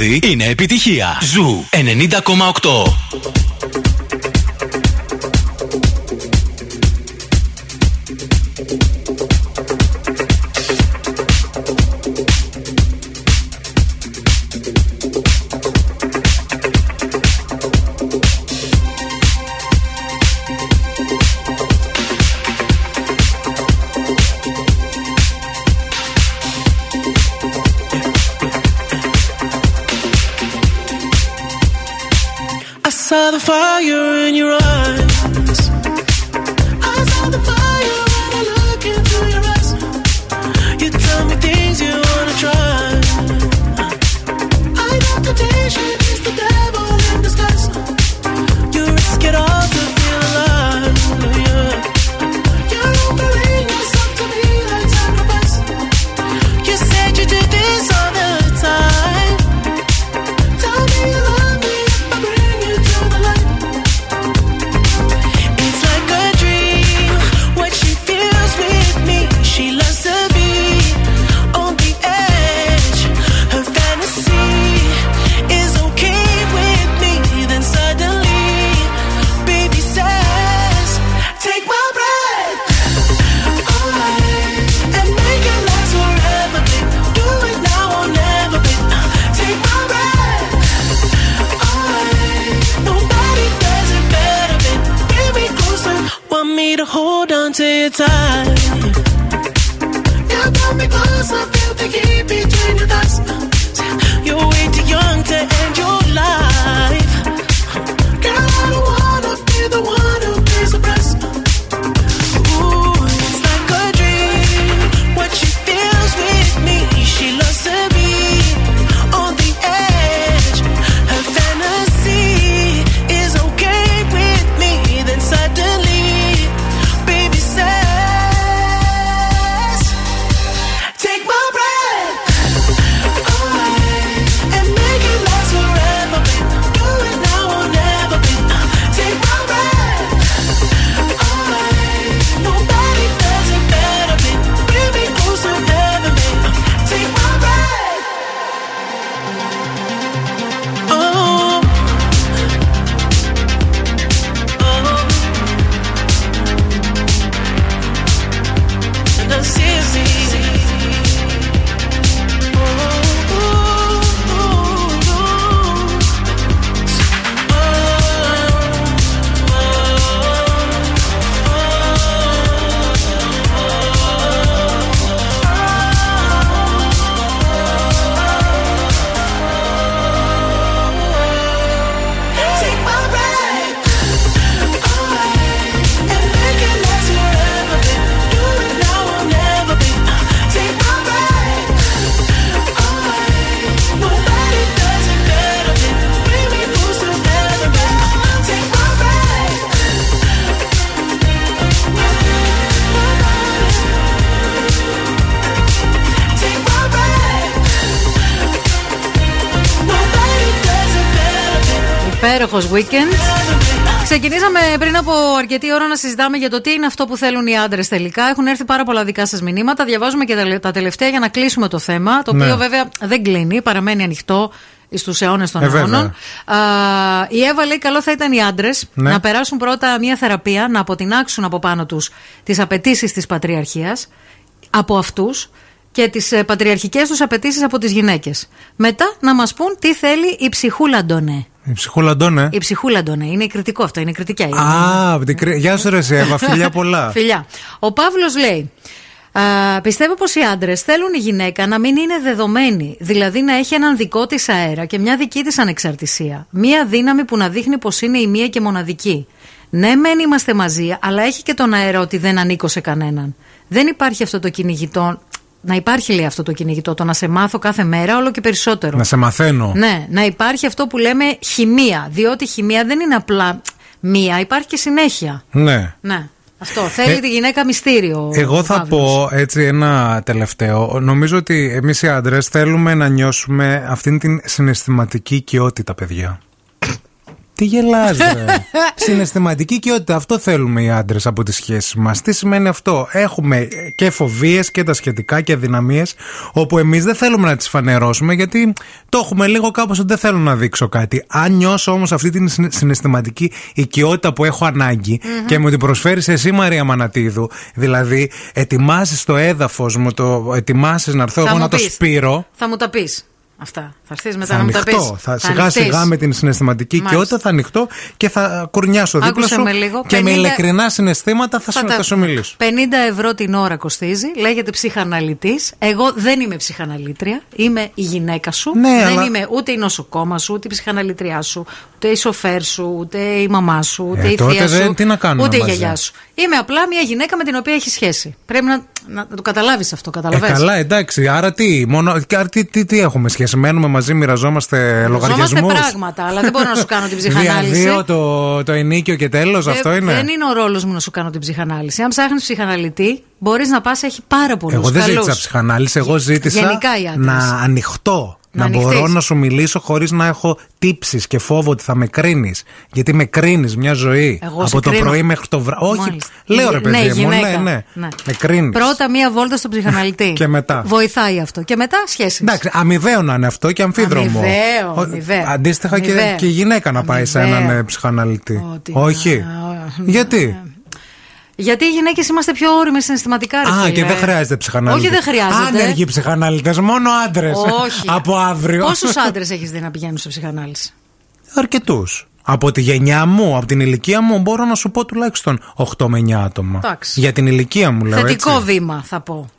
τραγούδι είναι επιτυχία. Ζου 90,8. Weekend. Ξεκινήσαμε πριν από αρκετή ώρα να συζητάμε για το τι είναι αυτό που θέλουν οι άντρες τελικά. Έχουν έρθει πάρα πολλά δικά σας μηνύματα. Διαβάζουμε και τα- τα τελευταία για να κλείσουμε το θέμα. Το Ναι. οποίο βέβαια δεν κλείνει, παραμένει ανοιχτό στους αιώνες των Ε, βέβαια. αιώνων. Α, η Εύα λέει: Καλό θα ήταν οι άντρες Ναι. να περάσουν πρώτα μια θεραπεία, να αποτινάξουν από πάνω τους τις απαιτήσεις της πατριαρχίας από αυτούς και τις πατριαρχικές τους απαιτήσεις από τις γυναίκες. Μετά να μας πούν τι θέλει η ψυχούλα Ντονέ. Η ψυχούλα Ντόνε. Η ψυχούλα Ντονέ. Είναι κριτικό αυτό, είναι κριτικά. Α, από την Κρή- Γεια σου, ρε, εσύ, Εύα, φιλιά πολλά. Φιλιά. Ο Παύλος λέει. Α, πιστεύω πως οι άντρες θέλουν η γυναίκα να μην είναι δεδομένη. Δηλαδή να έχει έναν δικό της αέρα και μια δική της ανεξαρτησία. Μία δύναμη που να δείχνει πως είναι η μία και μοναδική. Ναι, μεν είμαστε μαζί, αλλά έχει και τον αέρα ότι δεν ανήκω σε κανέναν. Δεν υπάρχει αυτό το κυνηγητό. Να υπάρχει, λέει αυτό το κυνηγητό, το να σε μάθω κάθε μέρα όλο και περισσότερο. Να σε μαθαίνω. Ναι, να υπάρχει αυτό που λέμε χημεία. Διότι η χημεία δεν είναι απλά μία, υπάρχει και συνέχεια. Ναι. Ναι. Αυτό. Θέλει Ε, τη γυναίκα μυστήριο. Εγώ ο θα Παύλος. πω έτσι ένα τελευταίο. Νομίζω ότι εμείς οι άντρες θέλουμε να νιώσουμε αυτήν την συναισθηματική οικειότητα, παιδιά. Τι γελάς ρε. Συναισθηματική οικειότητα. Αυτό θέλουμε οι άντρες από τις σχέσεις μας. Τι σημαίνει αυτό; Έχουμε και φοβίες και τα σχετικά και αδυναμίες, όπου εμείς δεν θέλουμε να τις φανερώσουμε, γιατί το έχουμε λίγο κάπως ότι δεν θέλω να δείξω κάτι. Αν νιώσω όμως αυτή την συναι- συναισθηματική οικειότητα που έχω ανάγκη Μμμ. και μου την προσφέρεις εσύ, Μαρία Μανατίδου, δηλαδή ετοιμάζει το έδαφος μου, το ετοιμάσεις να έρθω Θα εγώ μου να το πεις. σπείρω. Θα μου τα πεις. Αυτά. Θα έρθεις μετά θα να μου τα πεις. ανοιχτώ. Θα σιγά σιγά με την συναισθηματική Μάλιστα. κοιότητα θα ανοιχτώ και θα κουρνιάσω δίπλα Άκουσε σου με λίγο. και με 50 ειλικρινά συναισθήματα θα, Θα σου, τα θα σου πούμε. μιλήσω. 50 ευρώ την ώρα κοστίζει. Λέγεται ψυχαναλυτής. Εγώ δεν είμαι ψυχαναλήτρια. Είμαι η γυναίκα σου. Ναι, δεν αλλά- είμαι ούτε η νοσοκόμα σου, ούτε η ψυχαναλήτριά σου, ούτε η σοφέρ σου, ούτε η μαμά σου, ούτε Ε, η τότε θεία δεν- σου. τι να κάνουμε ούτε η μαζί. γιαγιά σου. Είμαι απλά μια γυναίκα με την οποία έχει σχέση. Πρέπει να, να, να το καταλάβεις αυτό. Ε, Καταλαβαίνεις. καλά, εντάξει. Άρα τι, μόνο, και άρα τι, τι, τι έχουμε σχέση; Μένουμε μαζί, μοιραζόμαστε Ζόμαστε λογαριασμού. πράγματα, αλλά δεν μπορώ να σου κάνω την ψυχανάλυση. Διαδύο το, το ενίκιο και τέλος, Δεν- αυτό είναι; Δεν είναι ο ρόλος μου να σου κάνω την ψυχανάλυση. Αν ψάχνεις ψυχαναλυτή, μπορείς να πας, έχει πάρα πολλούς. Εγώ δεν ζήτησα ψυχανάλυση, εγώ ζήτησα Γενικά οι άντρες. να ανοιχτώ. Να Να, μπορώ ανοιχτείς. να σου μιλήσω χωρίς να έχω τύψεις και φόβο ότι θα με κρίνεις. Γιατί με κρίνεις μια ζωή. Εγώ σε από το κρίνω. πρωί μέχρι το βράδυ. Όχι, Μάλιστα. λέω ρε Ναι, παιδί μου, γυναίκα. ναι, ναι. Ναι. Με κρίνεις. Πρώτα μία βόλτα στον ψυχαναλυτή. Και μετά. Βοηθάει αυτό. Και μετά σχέση. Εντάξει, αμοιβαίο να είναι αυτό και αμφίδρομο. Αμοιβαίο, Ο- αμοιβαίο. Αντίστοιχα και, Αμοιβαίο. και η γυναίκα να πάει σε Αμοιβαίο. έναν ε, ψυχαναλυτή. Ότι Όχι. να- Γιατί; Γιατί οι γυναίκες είμαστε πιο όρημε συναισθηματικά, ρε Α, φίλε. και δεν χρειάζεται ψυχαναλυτή. Όχι, δεν χρειάζεται. Άνεργοι ψυχαναλυτέ, μόνο άντρες. Όχι. Από αύριο. Πόσους άντρες έχεις δει να πηγαίνουν σε ψυχανάλυση; Αρκετούς. Από τη γενιά μου, από την ηλικία μου, μπορώ να σου πω τουλάχιστον 8 με 9 άτομα. Εντάξει. Για την ηλικία μου, λέω Θετικό έτσι. βήμα, θα πω.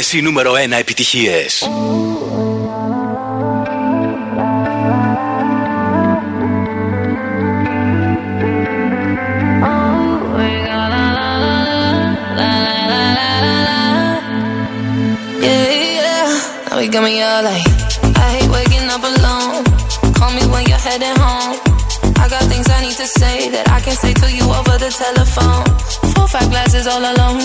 90,8. Όλες οι νούμερο 1 επιτυχίες. Yeah, yeah. Now we got me all like, I hate waking up alone. Call me when you're heading home. I got things I need to say that I can say to you over the telephone. Four, five glasses all alone.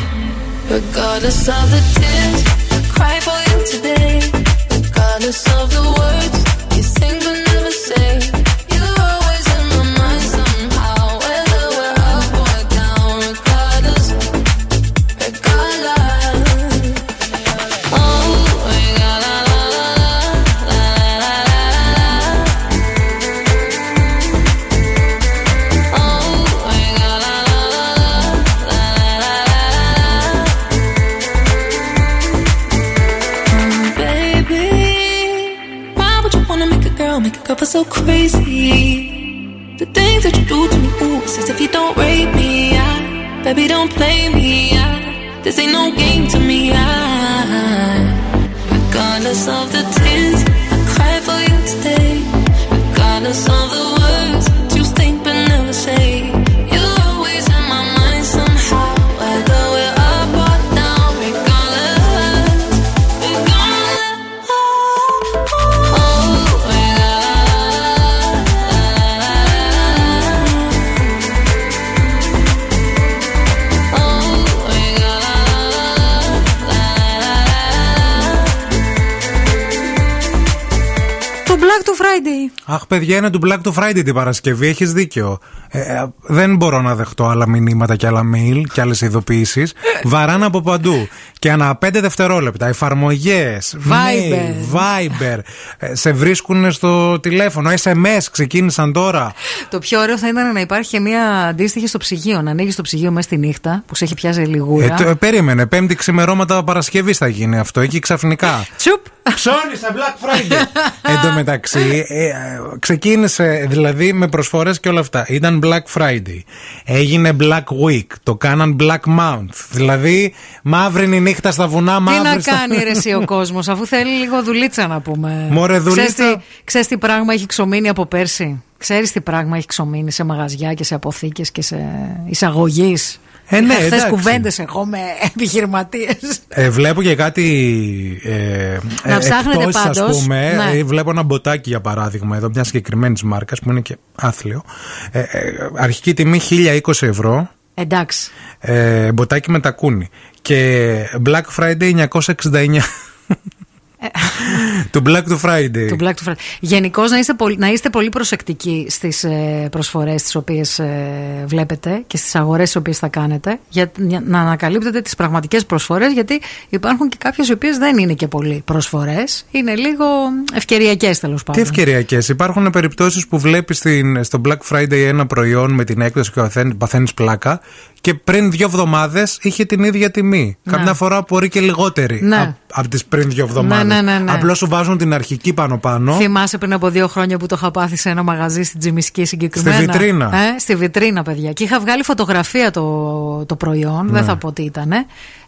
Regardless of the tears I cry for you today. Regardless of the words you sing but never say. Crazy? The things that you do to me, ooh, it's if you don't rape me. I, baby, don't play me. I, this ain't no game to me. I, regardless of the tears, I cry for you today. Regardless of the Αχ, παιδιά, είναι του Black to Friday την Παρασκευή. Έχεις δίκιο. Ε, ε, δεν μπορώ να δεχτώ άλλα μηνύματα και άλλα mail και άλλες ειδοποιήσεις. Βαράνε από παντού. Και ανά 5 δευτερόλεπτα. Εφαρμογές, Viber. Viber. ε, σε βρίσκουν στο τηλέφωνο. SMS ξεκίνησαν τώρα. Το πιο ωραίο θα ήταν να υπάρχει και μια αντίστοιχη στο ψυγείο. Να ανοίγεις το ψυγείο μέσα στη νύχτα που σε έχει πιάσει λιγούρα. Ε, το- ε, περίμενε. Πέμπτη ξημερώματα Παρασκευής θα γίνει αυτό. Εκεί ξαφνικά. Τσουπ! Ψώνισε Black Friday. Εν τω μεταξύ, ε, ε, ξεκίνησε δηλαδή με προσφορές και όλα αυτά. Ήταν Black Friday. Έγινε Black Week. Το κάναν Black Month. Δηλαδή, μαύρη είναι η νύχτα στα βουνά, Τι μαύρη να στα... κάνει ρε εσύ ο κόσμος, αφού θέλει λίγο δουλίτσα να πούμε. Μωρέ, δουλίτσα. Ξέρεις τι, ξέρεις τι πράγμα έχει ξομείνει από πέρσι; Ξέρεις τι πράγμα έχει ξομείνει σε μαγαζιά και σε αποθήκες και σε εισαγωγή. Ε, ναι, Χθες εντάξει. κουβέντες εγώ με επιχειρηματίες. Ε, βλέπω και κάτι. Ε, Να ε, ψάχνετε εκτός, ας πάντως. πούμε, Ναι. ε, βλέπω ένα μποτάκι για παράδειγμα εδώ, μια συγκεκριμένη μάρκας που είναι και άθλιο. Ε, ε, αρχική τιμή 1020 ευρώ. Εντάξει. Ε, μποτάκι με τακούνι. Και Black Friday 969. Του Black to Friday. Του Black to Friday. Γενικώς να, είστε πολύ- να είστε πολύ προσεκτικοί στις ε, προσφορές τις οποίες βλέπετε και στις αγορές τις οποίες θα κάνετε. Για, για να ανακαλύπτετε τις πραγματικές προσφορές, γιατί υπάρχουν και κάποιες οι οποίες δεν είναι και πολύ προσφορές. Είναι λίγο ευκαιριακές τέλος Τι πάντων. ευκαιριακές; Υπάρχουν περιπτώσεις που βλέπεις στο Black Friday ένα προϊόν με την έκδοση και παθαίνεις πλάκα και πριν δύο εβδομάδες είχε την ίδια τιμή. Ναι. Καμιά φορά μπορεί και λιγότερη Ναι. από τις πριν δύο εβδομάδες. Ναι, ναι, ναι, ναι. Απλώς σου βάζουν την αρχική πάνω-πάνω. Θυμάσαι πριν από δύο χρόνια που το είχα πάθει σε ένα μαγαζί στην Τζιμισκή συγκεκριμένα; Στη βιτρίνα. Ε, στη βιτρίνα, παιδιά. Και είχα βγάλει φωτογραφία το, το προϊόν, Ναι. δεν θα πω τι ήταν.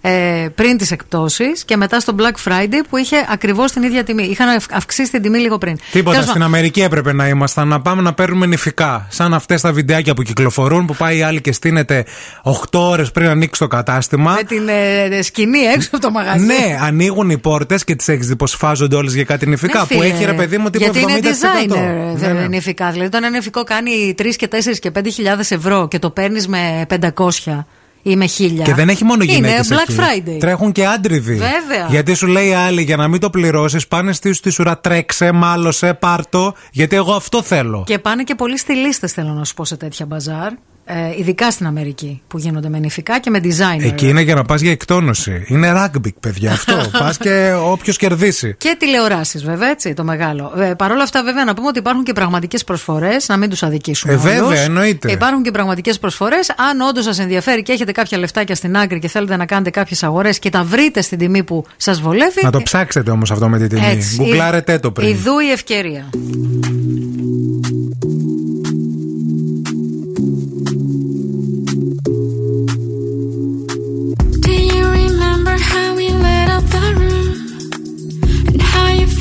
Ε, πριν τις εκπτώσεις και μετά στο Black Friday που είχε ακριβώς την ίδια τιμή. Είχαν αυ- αυξήσει την τιμή λίγο πριν. Τίποτα. Τέλος Στην πάντων, Αμερική έπρεπε να ήμασταν να πάμε να παίρνουμε νηφικά. Σαν αυτές τα βιντεάκια που κυκλοφορούν που πάει η άλλη και στείνεται 8 ώρες πριν ανοίξει το κατάστημα. Με την ε, σκηνή έξω από το μαγαζί. Ναι, ανοίγουν οι πόρτες και τις έχεις δει πω φάζονται όλες για κάτι νηφικά. Ναι, που φίλε, έχει ρε παιδί μου τύπου 70%. Γιατί είναι designer Ναι, ε, ναι. νηφικά. Δηλαδή, όταν ένα νηφικό κάνει 3 και 4 και 5 χιλιάδες ευρώ και το παίρνεις με 500 ή με 1000. Και δεν έχει μόνο γυναίκες. Είναι Black Friday. Τρέχουν και άντριδοι. Βέβαια. Γιατί σου λέει η άλλη για να μην το πληρώσεις, πάνε στη στη σουρά, τρέξε, μάλωσε, πάρτο. Γιατί εγώ αυτό θέλω. Και πάνε και πολλοί στυλίστε, θέλω να σου πω, σε τέτοια μπαζάρ. Ε, ειδικά στην Αμερική που γίνονται με νηφικά και με designer. Εκεί είναι για να πας για εκτόνωση. Είναι rugby, παιδιά. Αυτό. πας και όποιος κερδίσει. Και τηλεοράσεις, βέβαια, έτσι, το μεγάλο. Ε, Παρ' όλα αυτά, βέβαια, να πούμε ότι υπάρχουν και πραγματικές προσφορές, να μην τους αδικήσουμε. Ε, βέβαια, όλους. εννοείται. Υπάρχουν και πραγματικές προσφορές. Αν όντως σας ενδιαφέρει και έχετε κάποια λεφτάκια στην άκρη και θέλετε να κάνετε κάποιες αγορές και τα βρείτε στην τιμή που σας βολεύει. Να το ψάξετε όμως αυτό με τη τιμή. Έτσι. Γκουγκλάρετε το πριν. Ιδού η ευκαιρία.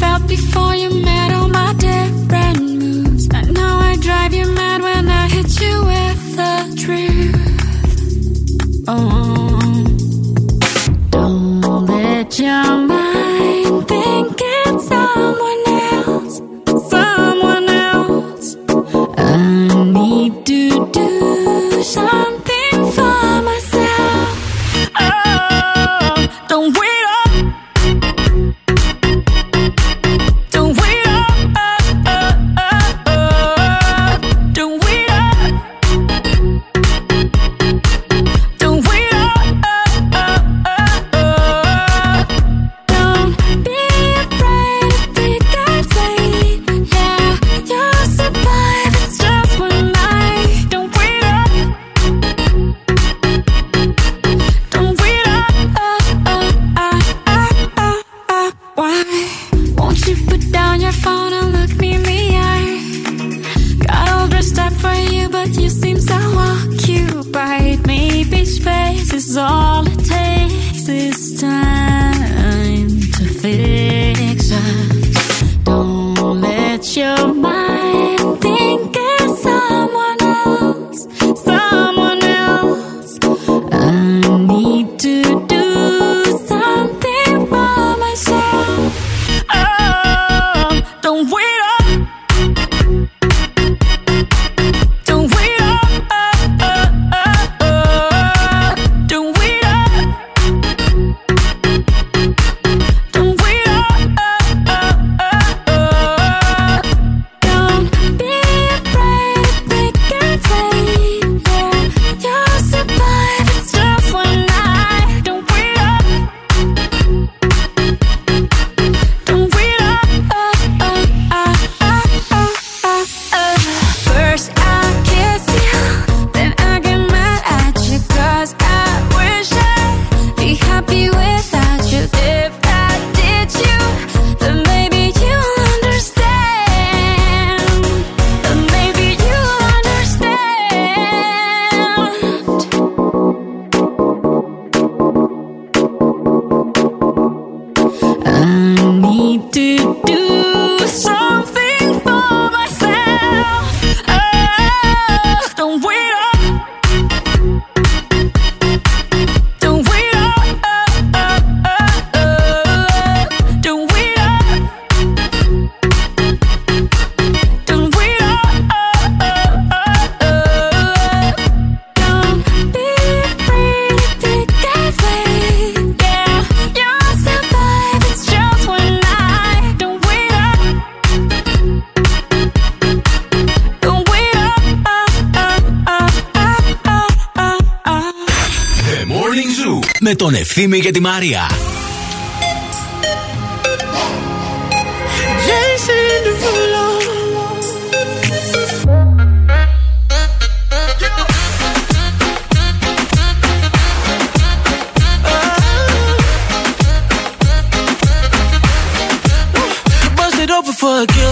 Felt before you met all my different moods? I know I drive you mad when I hit you with the truth. Oh, don't let your mind think it's someone else. Someone else. I need to do something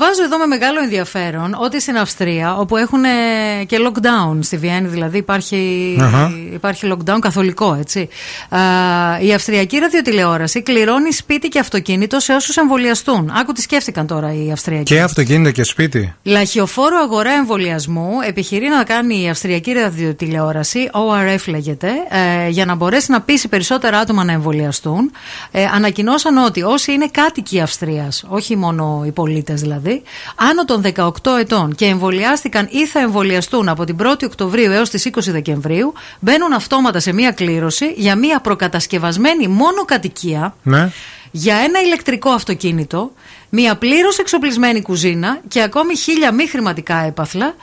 Διαβάζω εδώ με μεγάλο ενδιαφέρον ότι στην Αυστρία, όπου έχουν ε, και lockdown στη Βιέννη, δηλαδή υπάρχει, Αχα. υπάρχει lockdown καθολικό, έτσι. Α, η Αυστριακή ραδιοτηλεόραση κληρώνει σπίτι και αυτοκίνητο σε όσους εμβολιαστούν. Άκου τι σκέφτηκαν τώρα οι Αυστριακοί. Και αυτοκίνητο και σπίτι. Λαχιοφόρο αγορά εμβολιασμού επιχειρεί να κάνει η Αυστριακή ραδιοτηλεόραση, ORF λέγεται, ε, για να μπορέσει να πείσει περισσότερα άτομα να εμβολιαστούν. Ε, ανακοινώσαν ότι όσοι είναι κάτοικοι Αυστρίας, όχι μόνο οι πολίτες δηλαδή, άνω των 18 ετών και εμβολιάστηκαν ή θα εμβολιαστούν από την 1η Οκτωβρίου έως τις 20 Δεκεμβρίου, μπαίνουν αυτόματα σε μία κλήρωση για μία προκατασκευασμένη μόνο κατοικία Ναι. για ένα ηλεκτρικό αυτοκίνητο, μία πλήρως εξοπλισμένη κουζίνα και ακόμη χίλια μη χρηματικά έπαθλα.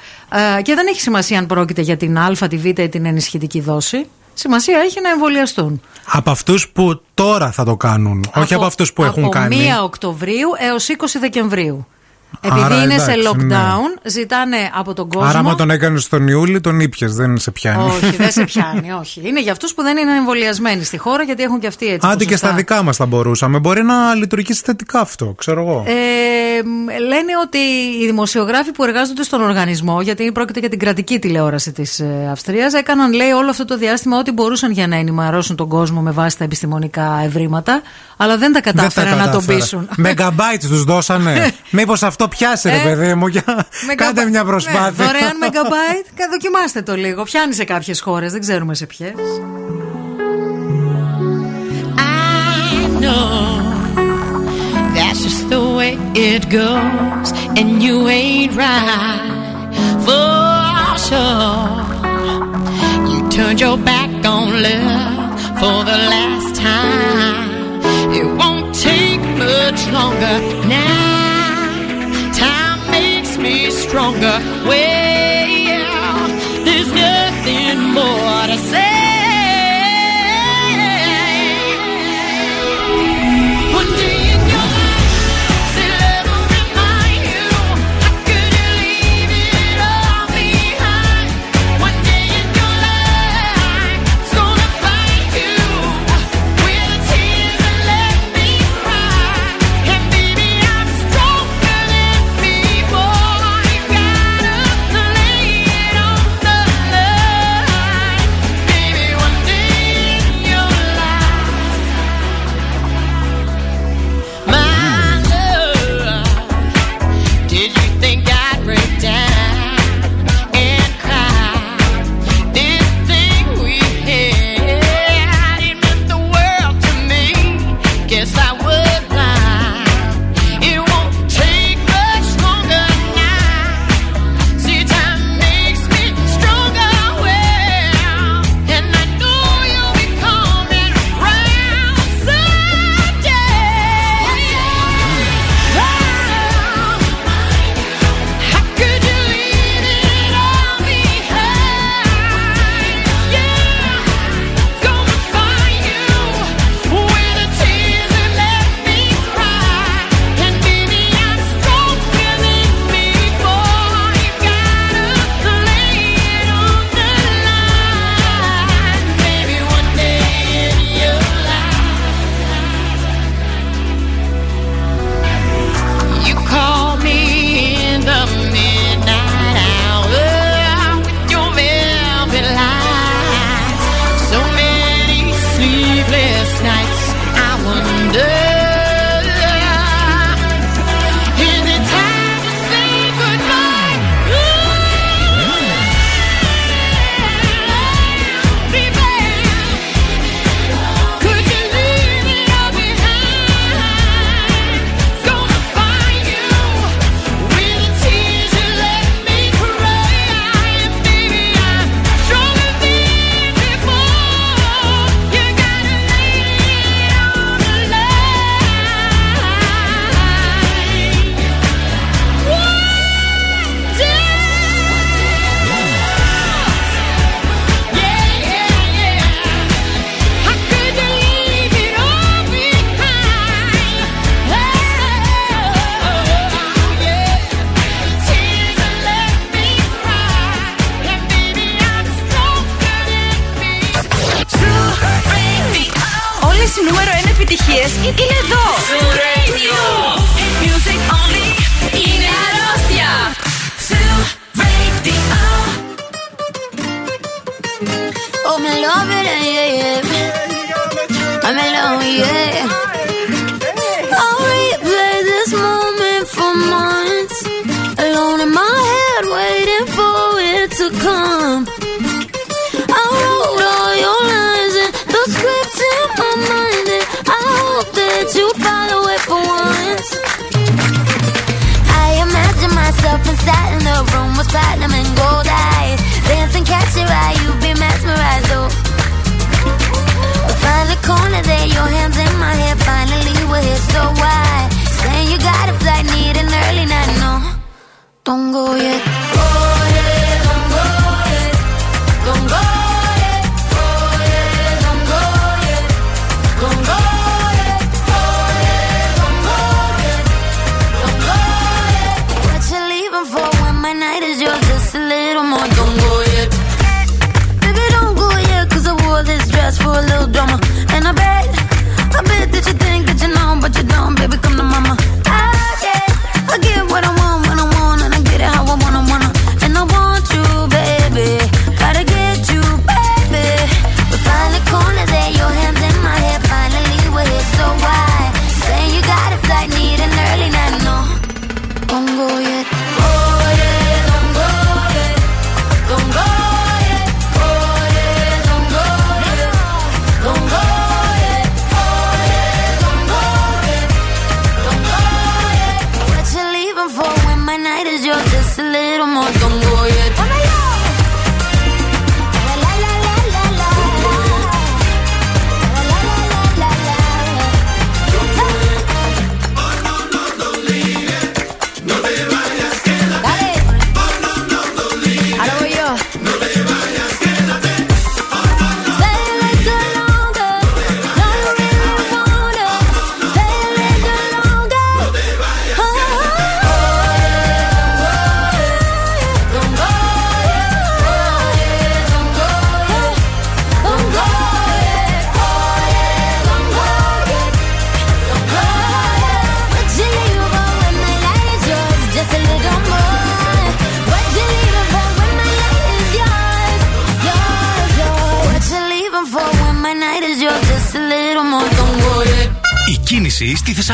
ε, και δεν έχει σημασία αν πρόκειται για την Α, τη Β ή την ενισχυτική δόση. Σημασία έχει να εμβολιαστούν. Από αυτούς που τώρα θα το κάνουν, όχι από αυτούς που έχουν από κάνει. 1 Οκτωβρίου έως 20 Δεκεμβρίου. Επειδή Άρα, είναι σε εντάξει, ναι. lockdown, ζητάνε από τον κόσμο. Άρα, άμα τον έκανες τον Ιούλη, τον ήπιες, δεν σε πιάνει. Όχι, δεν σε πιάνει, όχι. Είναι για αυτούς που δεν είναι εμβολιασμένοι στη χώρα, γιατί έχουν και αυτοί έτσι. Άντε και ποσοστά. στα δικά μας θα μπορούσαμε. Μπορεί να λειτουργήσει θετικά αυτό, ξέρω εγώ. Ε, μ, λένε ότι οι δημοσιογράφοι που εργάζονται στον οργανισμό, γιατί πρόκειται για την κρατική τηλεόραση της Αυστρίας, έκαναν, λέει, όλο αυτό το διάστημα ό,τι μπορούσαν για να ενημερώσουν τον κόσμο με βάση τα επιστημονικά ευρήματα, αλλά δεν τα Δεν τα κατάφεραν να τον κατάφερα. πείσουν. Μεγαμπάιτ τους δώσανε. Μήπως αυτό πιάσει, ρε Ε, παιδί μου. Για... Κάντε μια προσπάθεια. Ναι, δωρεάν megabyte, κα- δοκιμάστε το λίγο. Πιάνει σε κάποιε χώρε, δεν ξέρουμε σε ποιε. I know that's just the way it goes, and you ain't right for sure you turned your back on love for the last time. It won't take much longer now. stronger. Well,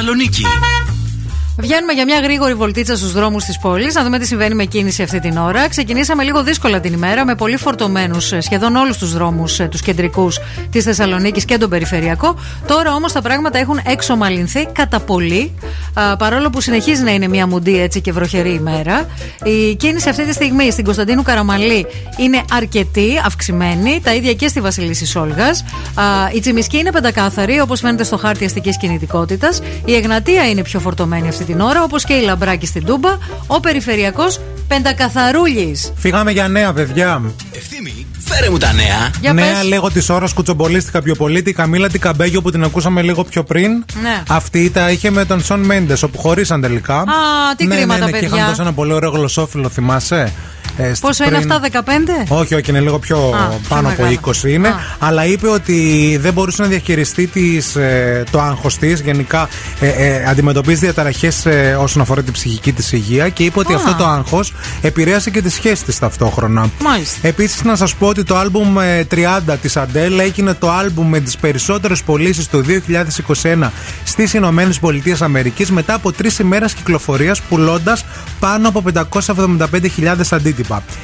Θεσσαλονίκη. Βγαίνουμε για μια γρήγορη βολτίτσα στους δρόμους της πόλης, να δούμε τι συμβαίνει με κίνηση αυτή την ώρα. Ξεκινήσαμε λίγο δύσκολα την ημέρα, με πολύ φορτωμένους σχεδόν όλους τους δρόμους τους κεντρικούς της Θεσσαλονίκης και τον περιφερειακό. Τώρα όμως τα πράγματα έχουν εξομαλυνθεί κατά πολύ, α, παρόλο που συνεχίζει να είναι μια μουντή έτσι και βροχερή ημέρα. Η κίνηση αυτή τη στιγμή στην Κωνσταντίνου Καραμαλή είναι αρκετή, αυξημένη, τα ίδια και στη Βασιλίση Όλγα. Η Τσιμισκή είναι πεντακάθαρη, όπως φαίνεται στο χάρτη αστικής κινητικότητας. Η Εγνατία είναι πιο φορτωμένη αυτή την ώρα, όπως και η Λαμπράκη στην Τούμπα. Ο περιφερειακός πεντακαθαρούλης. Φύγαμε για νέα, παιδιά. Ευθύμη, φέρε μου τα νέα. Για νέα πες. λέγω της ώρας κουτσομπολίστηκα πιο πολύ. Τη Καμίλα την Καμπέγιο που την ακούσαμε λίγο πιο πριν. Ναι. Αυτή τα είχε με τον Σον Μέντες, όπου χωρίσαν τελικά. Α, τι ναι, κρίμα ναι, τα ναι, Και παιδιά. είχαν τόσο ένα πολύ ωραίο γλωσσόφυλλο, θυμάσαι; Ε, στις Πόσο είναι πριν- αυτά, 15? Όχι, όχι, είναι λίγο πιο Α, πάνω πιο από μεγάλο. 20 είναι. Α. Αλλά είπε ότι δεν μπορούσε να διαχειριστεί τις, ε, το άγχος της. Γενικά ε, ε, αντιμετωπίζει διαταραχές όσον αφορά την ψυχική της υγεία και είπε ότι Α. αυτό το άγχος επηρέασε και τη σχέση της ταυτόχρονα. Μάλιστα. Επίσης, να σας πω ότι το άλμπουμ ε, 30 της Αντέλ έγινε το άλμπουμ με τις περισσότερες πωλήσεις το 2021 στις Ηνωμένες Πολιτείες Αμερικής μετά από τρεις ημέρες κυκλοφορίας πουλώντας πάνω από 575.000 αντίτυπα.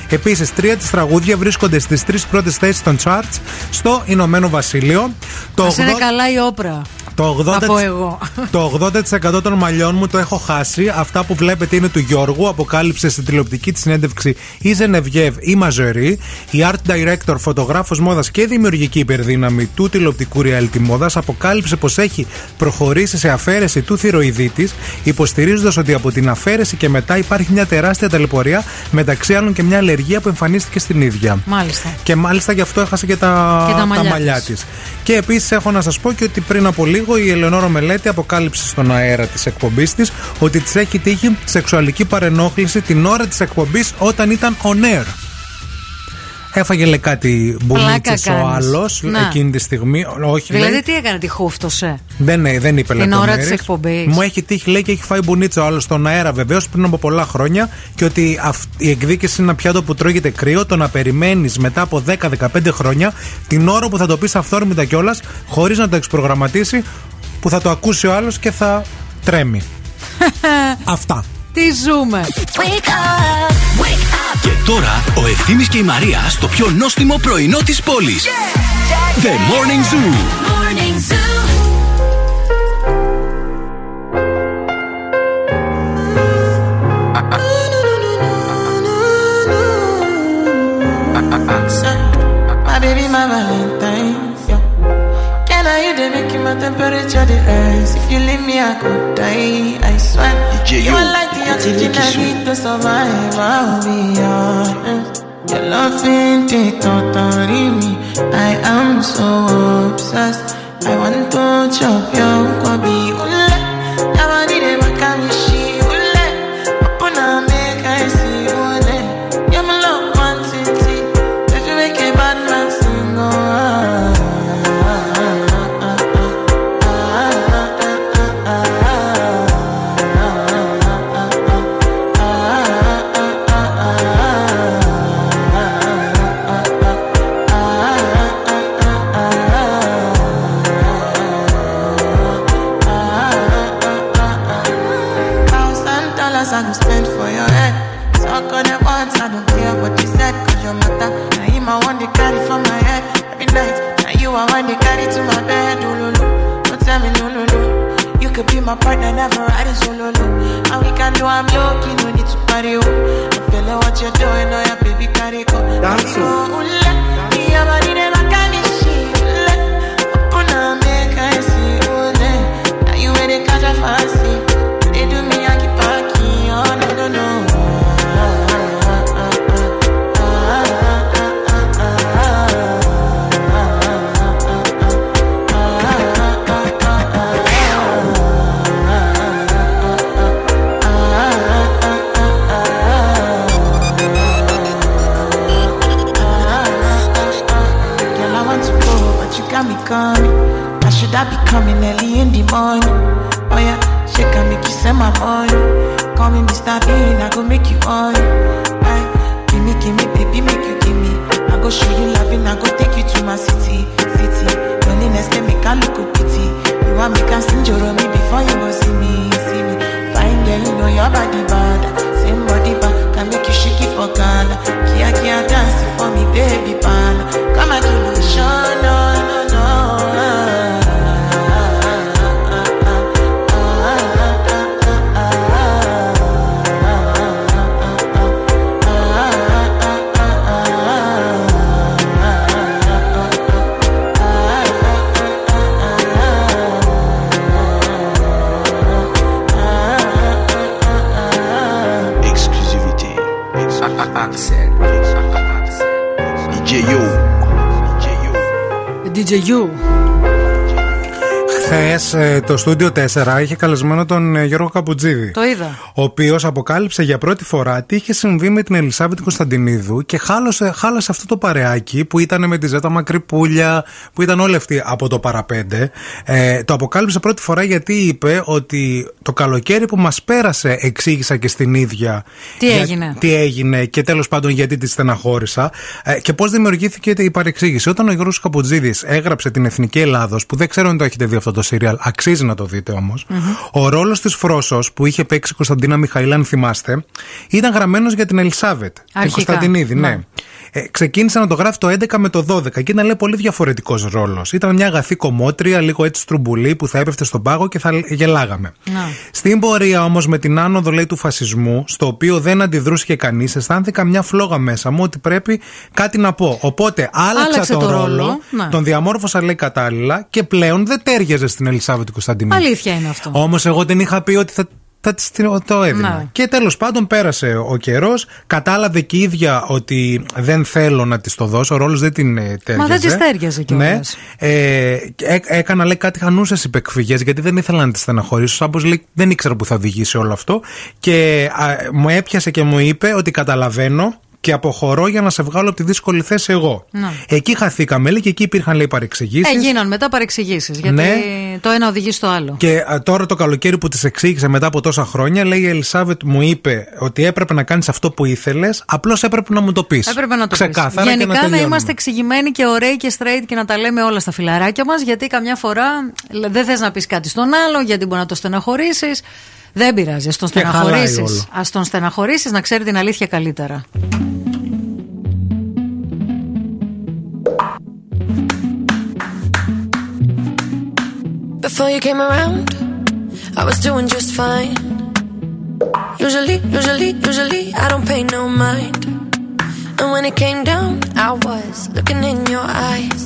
Επίσης, τρία της τραγούδια βρίσκονται στις τρεις πρώτες θέσεις των charts στο Ηνωμένο Βασίλειο. Το Ας είναι 80 καλά η όπρα. Το 80%, Θα πω εγώ. το 80% των μαλλιών μου το έχω χάσει. Αυτά που βλέπετε είναι του Γιώργου. Αποκάλυψε στην τηλεοπτική τη συνέντευξη η Ζενεβιέβ ή Μαζερή. Η art director, φωτογράφος μόδας και δημιουργική υπερδύναμη του τηλεοπτικού reality μόδας αποκάλυψε πως έχει προχωρήσει σε αφαίρεση του θηροειδή τη, υποστηρίζοντας ότι από την αφαίρεση και μετά υπάρχει μια τεράστια ταλαιπωρία, μεταξύ άλλων και μια αλλεργία που εμφανίστηκε στην ίδια. Μάλιστα. Και μάλιστα γι' αυτό έχασε και τα, Και τα μαλλιά της. Της. Και επίσης έχω να σας πω και ότι πριν από λίγο η Ελεονόρα Μελέτη αποκάλυψε στον αέρα της εκπομπής της ότι της έχει τύχει σεξουαλική παρενόχληση την ώρα της εκπομπής όταν ήταν on air. Έφαγε λέει κάτι μπουνίτσε ο κάνεις. άλλος Να. εκείνη τη στιγμή. Όχι, Δηλαδή λέει, τι έκανε, τη χούφτωσε; δεν, δεν είπε Την ώρα λεπτομέρειες. της εκπομπής. Μου έχει τύχει, λέει, και έχει φάει μπουνίτσα ο άλλος στον αέρα βεβαίως πριν από πολλά χρόνια. Και ότι αυ- η εκδίκηση είναι ένα πιάτο που τρώγεται κρύο. Το να περιμένεις μετά από 10-15 χρόνια την ώρα που θα το πεις αυθόρμητα κιόλας, χωρίς να το εξπρογραμματίσει, που θα το ακούσει ο άλλος και θα τρέμει. Αυτά. Τι ζούμε. Wake up, wake up. Και τώρα ο Ευθύμης και η Μαρία στο πιο νόστιμο πρωινό της πόλης. The Morning Zoo. Morning Zoo. My temperature the rise? If you leave me, I could die. I swear. DJ, You are like the oxygen I need to survive. I'll be honest. Your love ain't it totally me. I am so obsessed. I want to chop your kwabi. Ule, never did it, but be my partner, never ride it solo. No. And we can do I'm low-key, no need to party. Oh. I feel like what you're doing, oh yeah, baby, carry go. Dance, Baby, go, ooh, la. Yeah, body never can be shit. Open make I see, oh, la. Now you ready, catch a fancy. Coming early in the morning. Oh yeah, she can make you send my money. Call me Mr. Bean, I go make you on. Give me, give me, baby, make you give me. I go show you loving, I go take you to my city, city. Loneliness can make I look pretty. pity. You want me can sing your me before you go see me, see me. Fine girl, you know your body bad. Same body bad, can make you shake it for Ghana. Kia, kia, dance for me, baby, pal. Come and do You. Χθες το στούντιο 4 είχε καλεσμένο τον ε, Γιώργο Καπουτζίδη. Το είδα. Ο οποίος αποκάλυψε για πρώτη φορά τι είχε συμβεί με την Ελισάβετ Κωνσταντινίδου και χάλασε, χάλασε αυτό το παρεάκι που ήταν με τη Ζέτα Μακρυπούλια, που ήταν όλοι αυτοί από το παραπέντε. Ε, το αποκάλυψε πρώτη φορά γιατί είπε ότι το καλοκαίρι που μας πέρασε εξήγησα και στην ίδια. Τι για- έγινε. Τι έγινε και τέλος πάντων γιατί τη στεναχώρησα. Ε, και πώς δημιουργήθηκε η παρεξήγηση. Όταν ο Γιώργος Καπουτζίδη έγραψε την Εθνική Ελλάδος, που δεν ξέρω αν το έχετε δει αυτό το σύριαλ, αξίζει να το δείτε όμως. Ο ρόλος της Φρόσος που είχε παίξει η Κωνσταντίνα Μιχαήλ, αν θυμάστε, ήταν γραμμένος για την Ελισάβετ. Την Αρχικά. Κωνσταντινίδη, ναι. Ναι. Ε, ξεκίνησε να το γράφει το 11 με το 12 και ήταν λέει πολύ διαφορετικός ρόλος. Ήταν μια αγαθή κομμότρια, λίγο έτσι στρουμπουλή που θα έπεφτε στον πάγο και θα γελάγαμε. Στην πορεία όμως με την άνοδο λέει του φασισμού, στο οποίο δεν αντιδρούσε και κανείς, αισθάνθηκα μια φλόγα μέσα μου ότι πρέπει κάτι να πω. Οπότε άλλαξα Άλλαξε τον το ρόλο, ρόλο, ναι. τον διαμόρφωσα λέει κατάλληλα και πλέον δεν τέριαζε στην Ελισάβετ Κωνσταντινίδη. Αλήθεια είναι αυτό. Όμως εγώ δεν είχα πει ότι θα, θα της την- το έδινα. Ναι. Και τέλος πάντων πέρασε ο καιρός. Κατάλαβε και η ίδια ότι δεν θέλω να της το δώσω. Ο ρόλος δεν την ε, τέριαζε. Μα δεν της τέριαζε κιόλας. Ναι. Ε, και έ- έκανα λέει κάτι χανούσες υπεκφυγές γιατί δεν ήθελα να τη στεναχωρήσω. Σάμπω λέει δεν ήξερα που θα οδηγήσει όλο αυτό. Και α, μου έπιασε και μου είπε ότι καταλαβαίνω. Και αποχωρώ για να σε βγάλω από τη δύσκολη θέση εγώ. Να. Εκεί χαθήκαμε, λέει, και εκεί υπήρχαν λέει παρεξηγήσεις. Ε, γίναν μετά παρεξηγήσεις. Γιατί Ναι. το ένα οδηγεί στο άλλο. Και α, τώρα το καλοκαίρι που τη εξήγησε μετά από τόσα χρόνια, λέει η Ελισάβετ μου είπε ότι έπρεπε να κάνεις αυτό που ήθελες, απλώς έπρεπε να μου το πεις. Έπρεπε να το πεις. Ξεκάθαρα και Γενικά να, να, τελειώνουμε. είμαστε εξηγημένοι και ωραίοι και straight και να τα λέμε όλα στα φιλαράκια μας. Γιατί καμιά φορά λε, δεν θες να πεις κάτι στον άλλο, γιατί μπορεί να το στεναχωρήσεις. Δεν πειράζει. Α τον Και χαλάει στεναχωρήσει. όλο. Α τον στεναχωρήσει να ξέρει την αλήθεια καλύτερα. Before you came around, I was doing just fine. Usually, usually, usually, I don't pay no mind. And when it came down, I was looking in your eyes.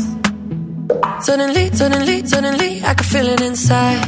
Suddenly, suddenly, suddenly, I could feel it inside.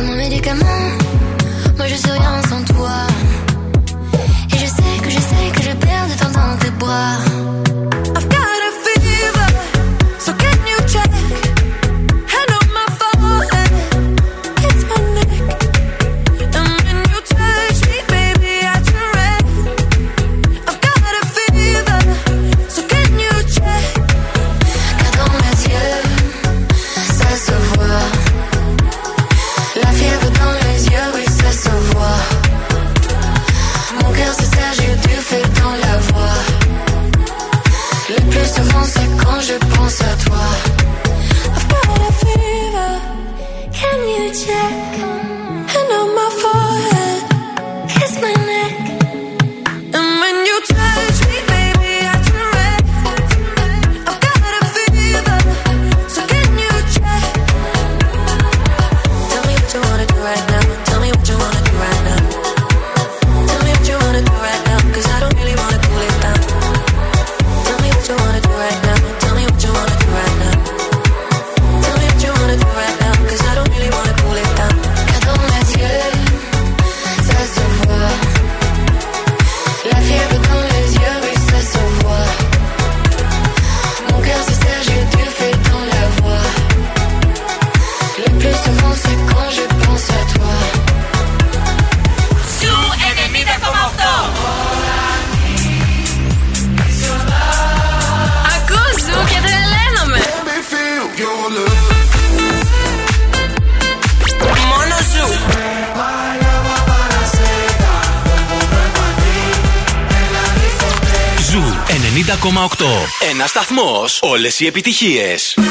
Comme un médicament, moi je suis rien sans toi. Et je sais que je sais que je perds de temps dans tes bras. Σταθμό. Όλες οι επιτυχίες.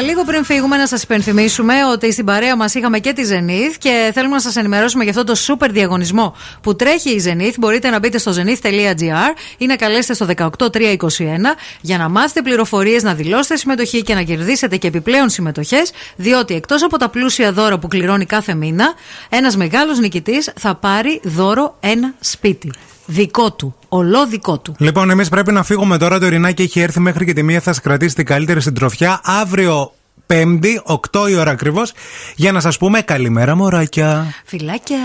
Λίγο πριν φύγουμε να σας υπενθυμίσουμε ότι στην παρέα μας είχαμε και τη Zenith και θέλουμε να σας ενημερώσουμε για αυτό το super διαγωνισμό που τρέχει η Zenith. Μπορείτε να μπείτε στο zenith.gr ή να καλέσετε στο 18321 για να μάθετε πληροφορίες, να δηλώσετε συμμετοχή και να κερδίσετε και επιπλέον συμμετοχές, διότι εκτός από τα πλούσια δώρα που κληρώνει κάθε μήνα, ένας μεγάλος νικητής θα πάρει δώρο ένα σπίτι. Δικό του. Ολό δικό του. Λοιπόν, εμείς πρέπει να φύγουμε τώρα. Το Ειρηνάκι έχει έρθει μέχρι και τη μία. Θα σα κρατήσει την καλύτερη συντροφιά. Αύριο Πέμπτη, 8 η ώρα ακριβώς, για να σας πούμε καλημέρα, μωράκια. Φιλάκια.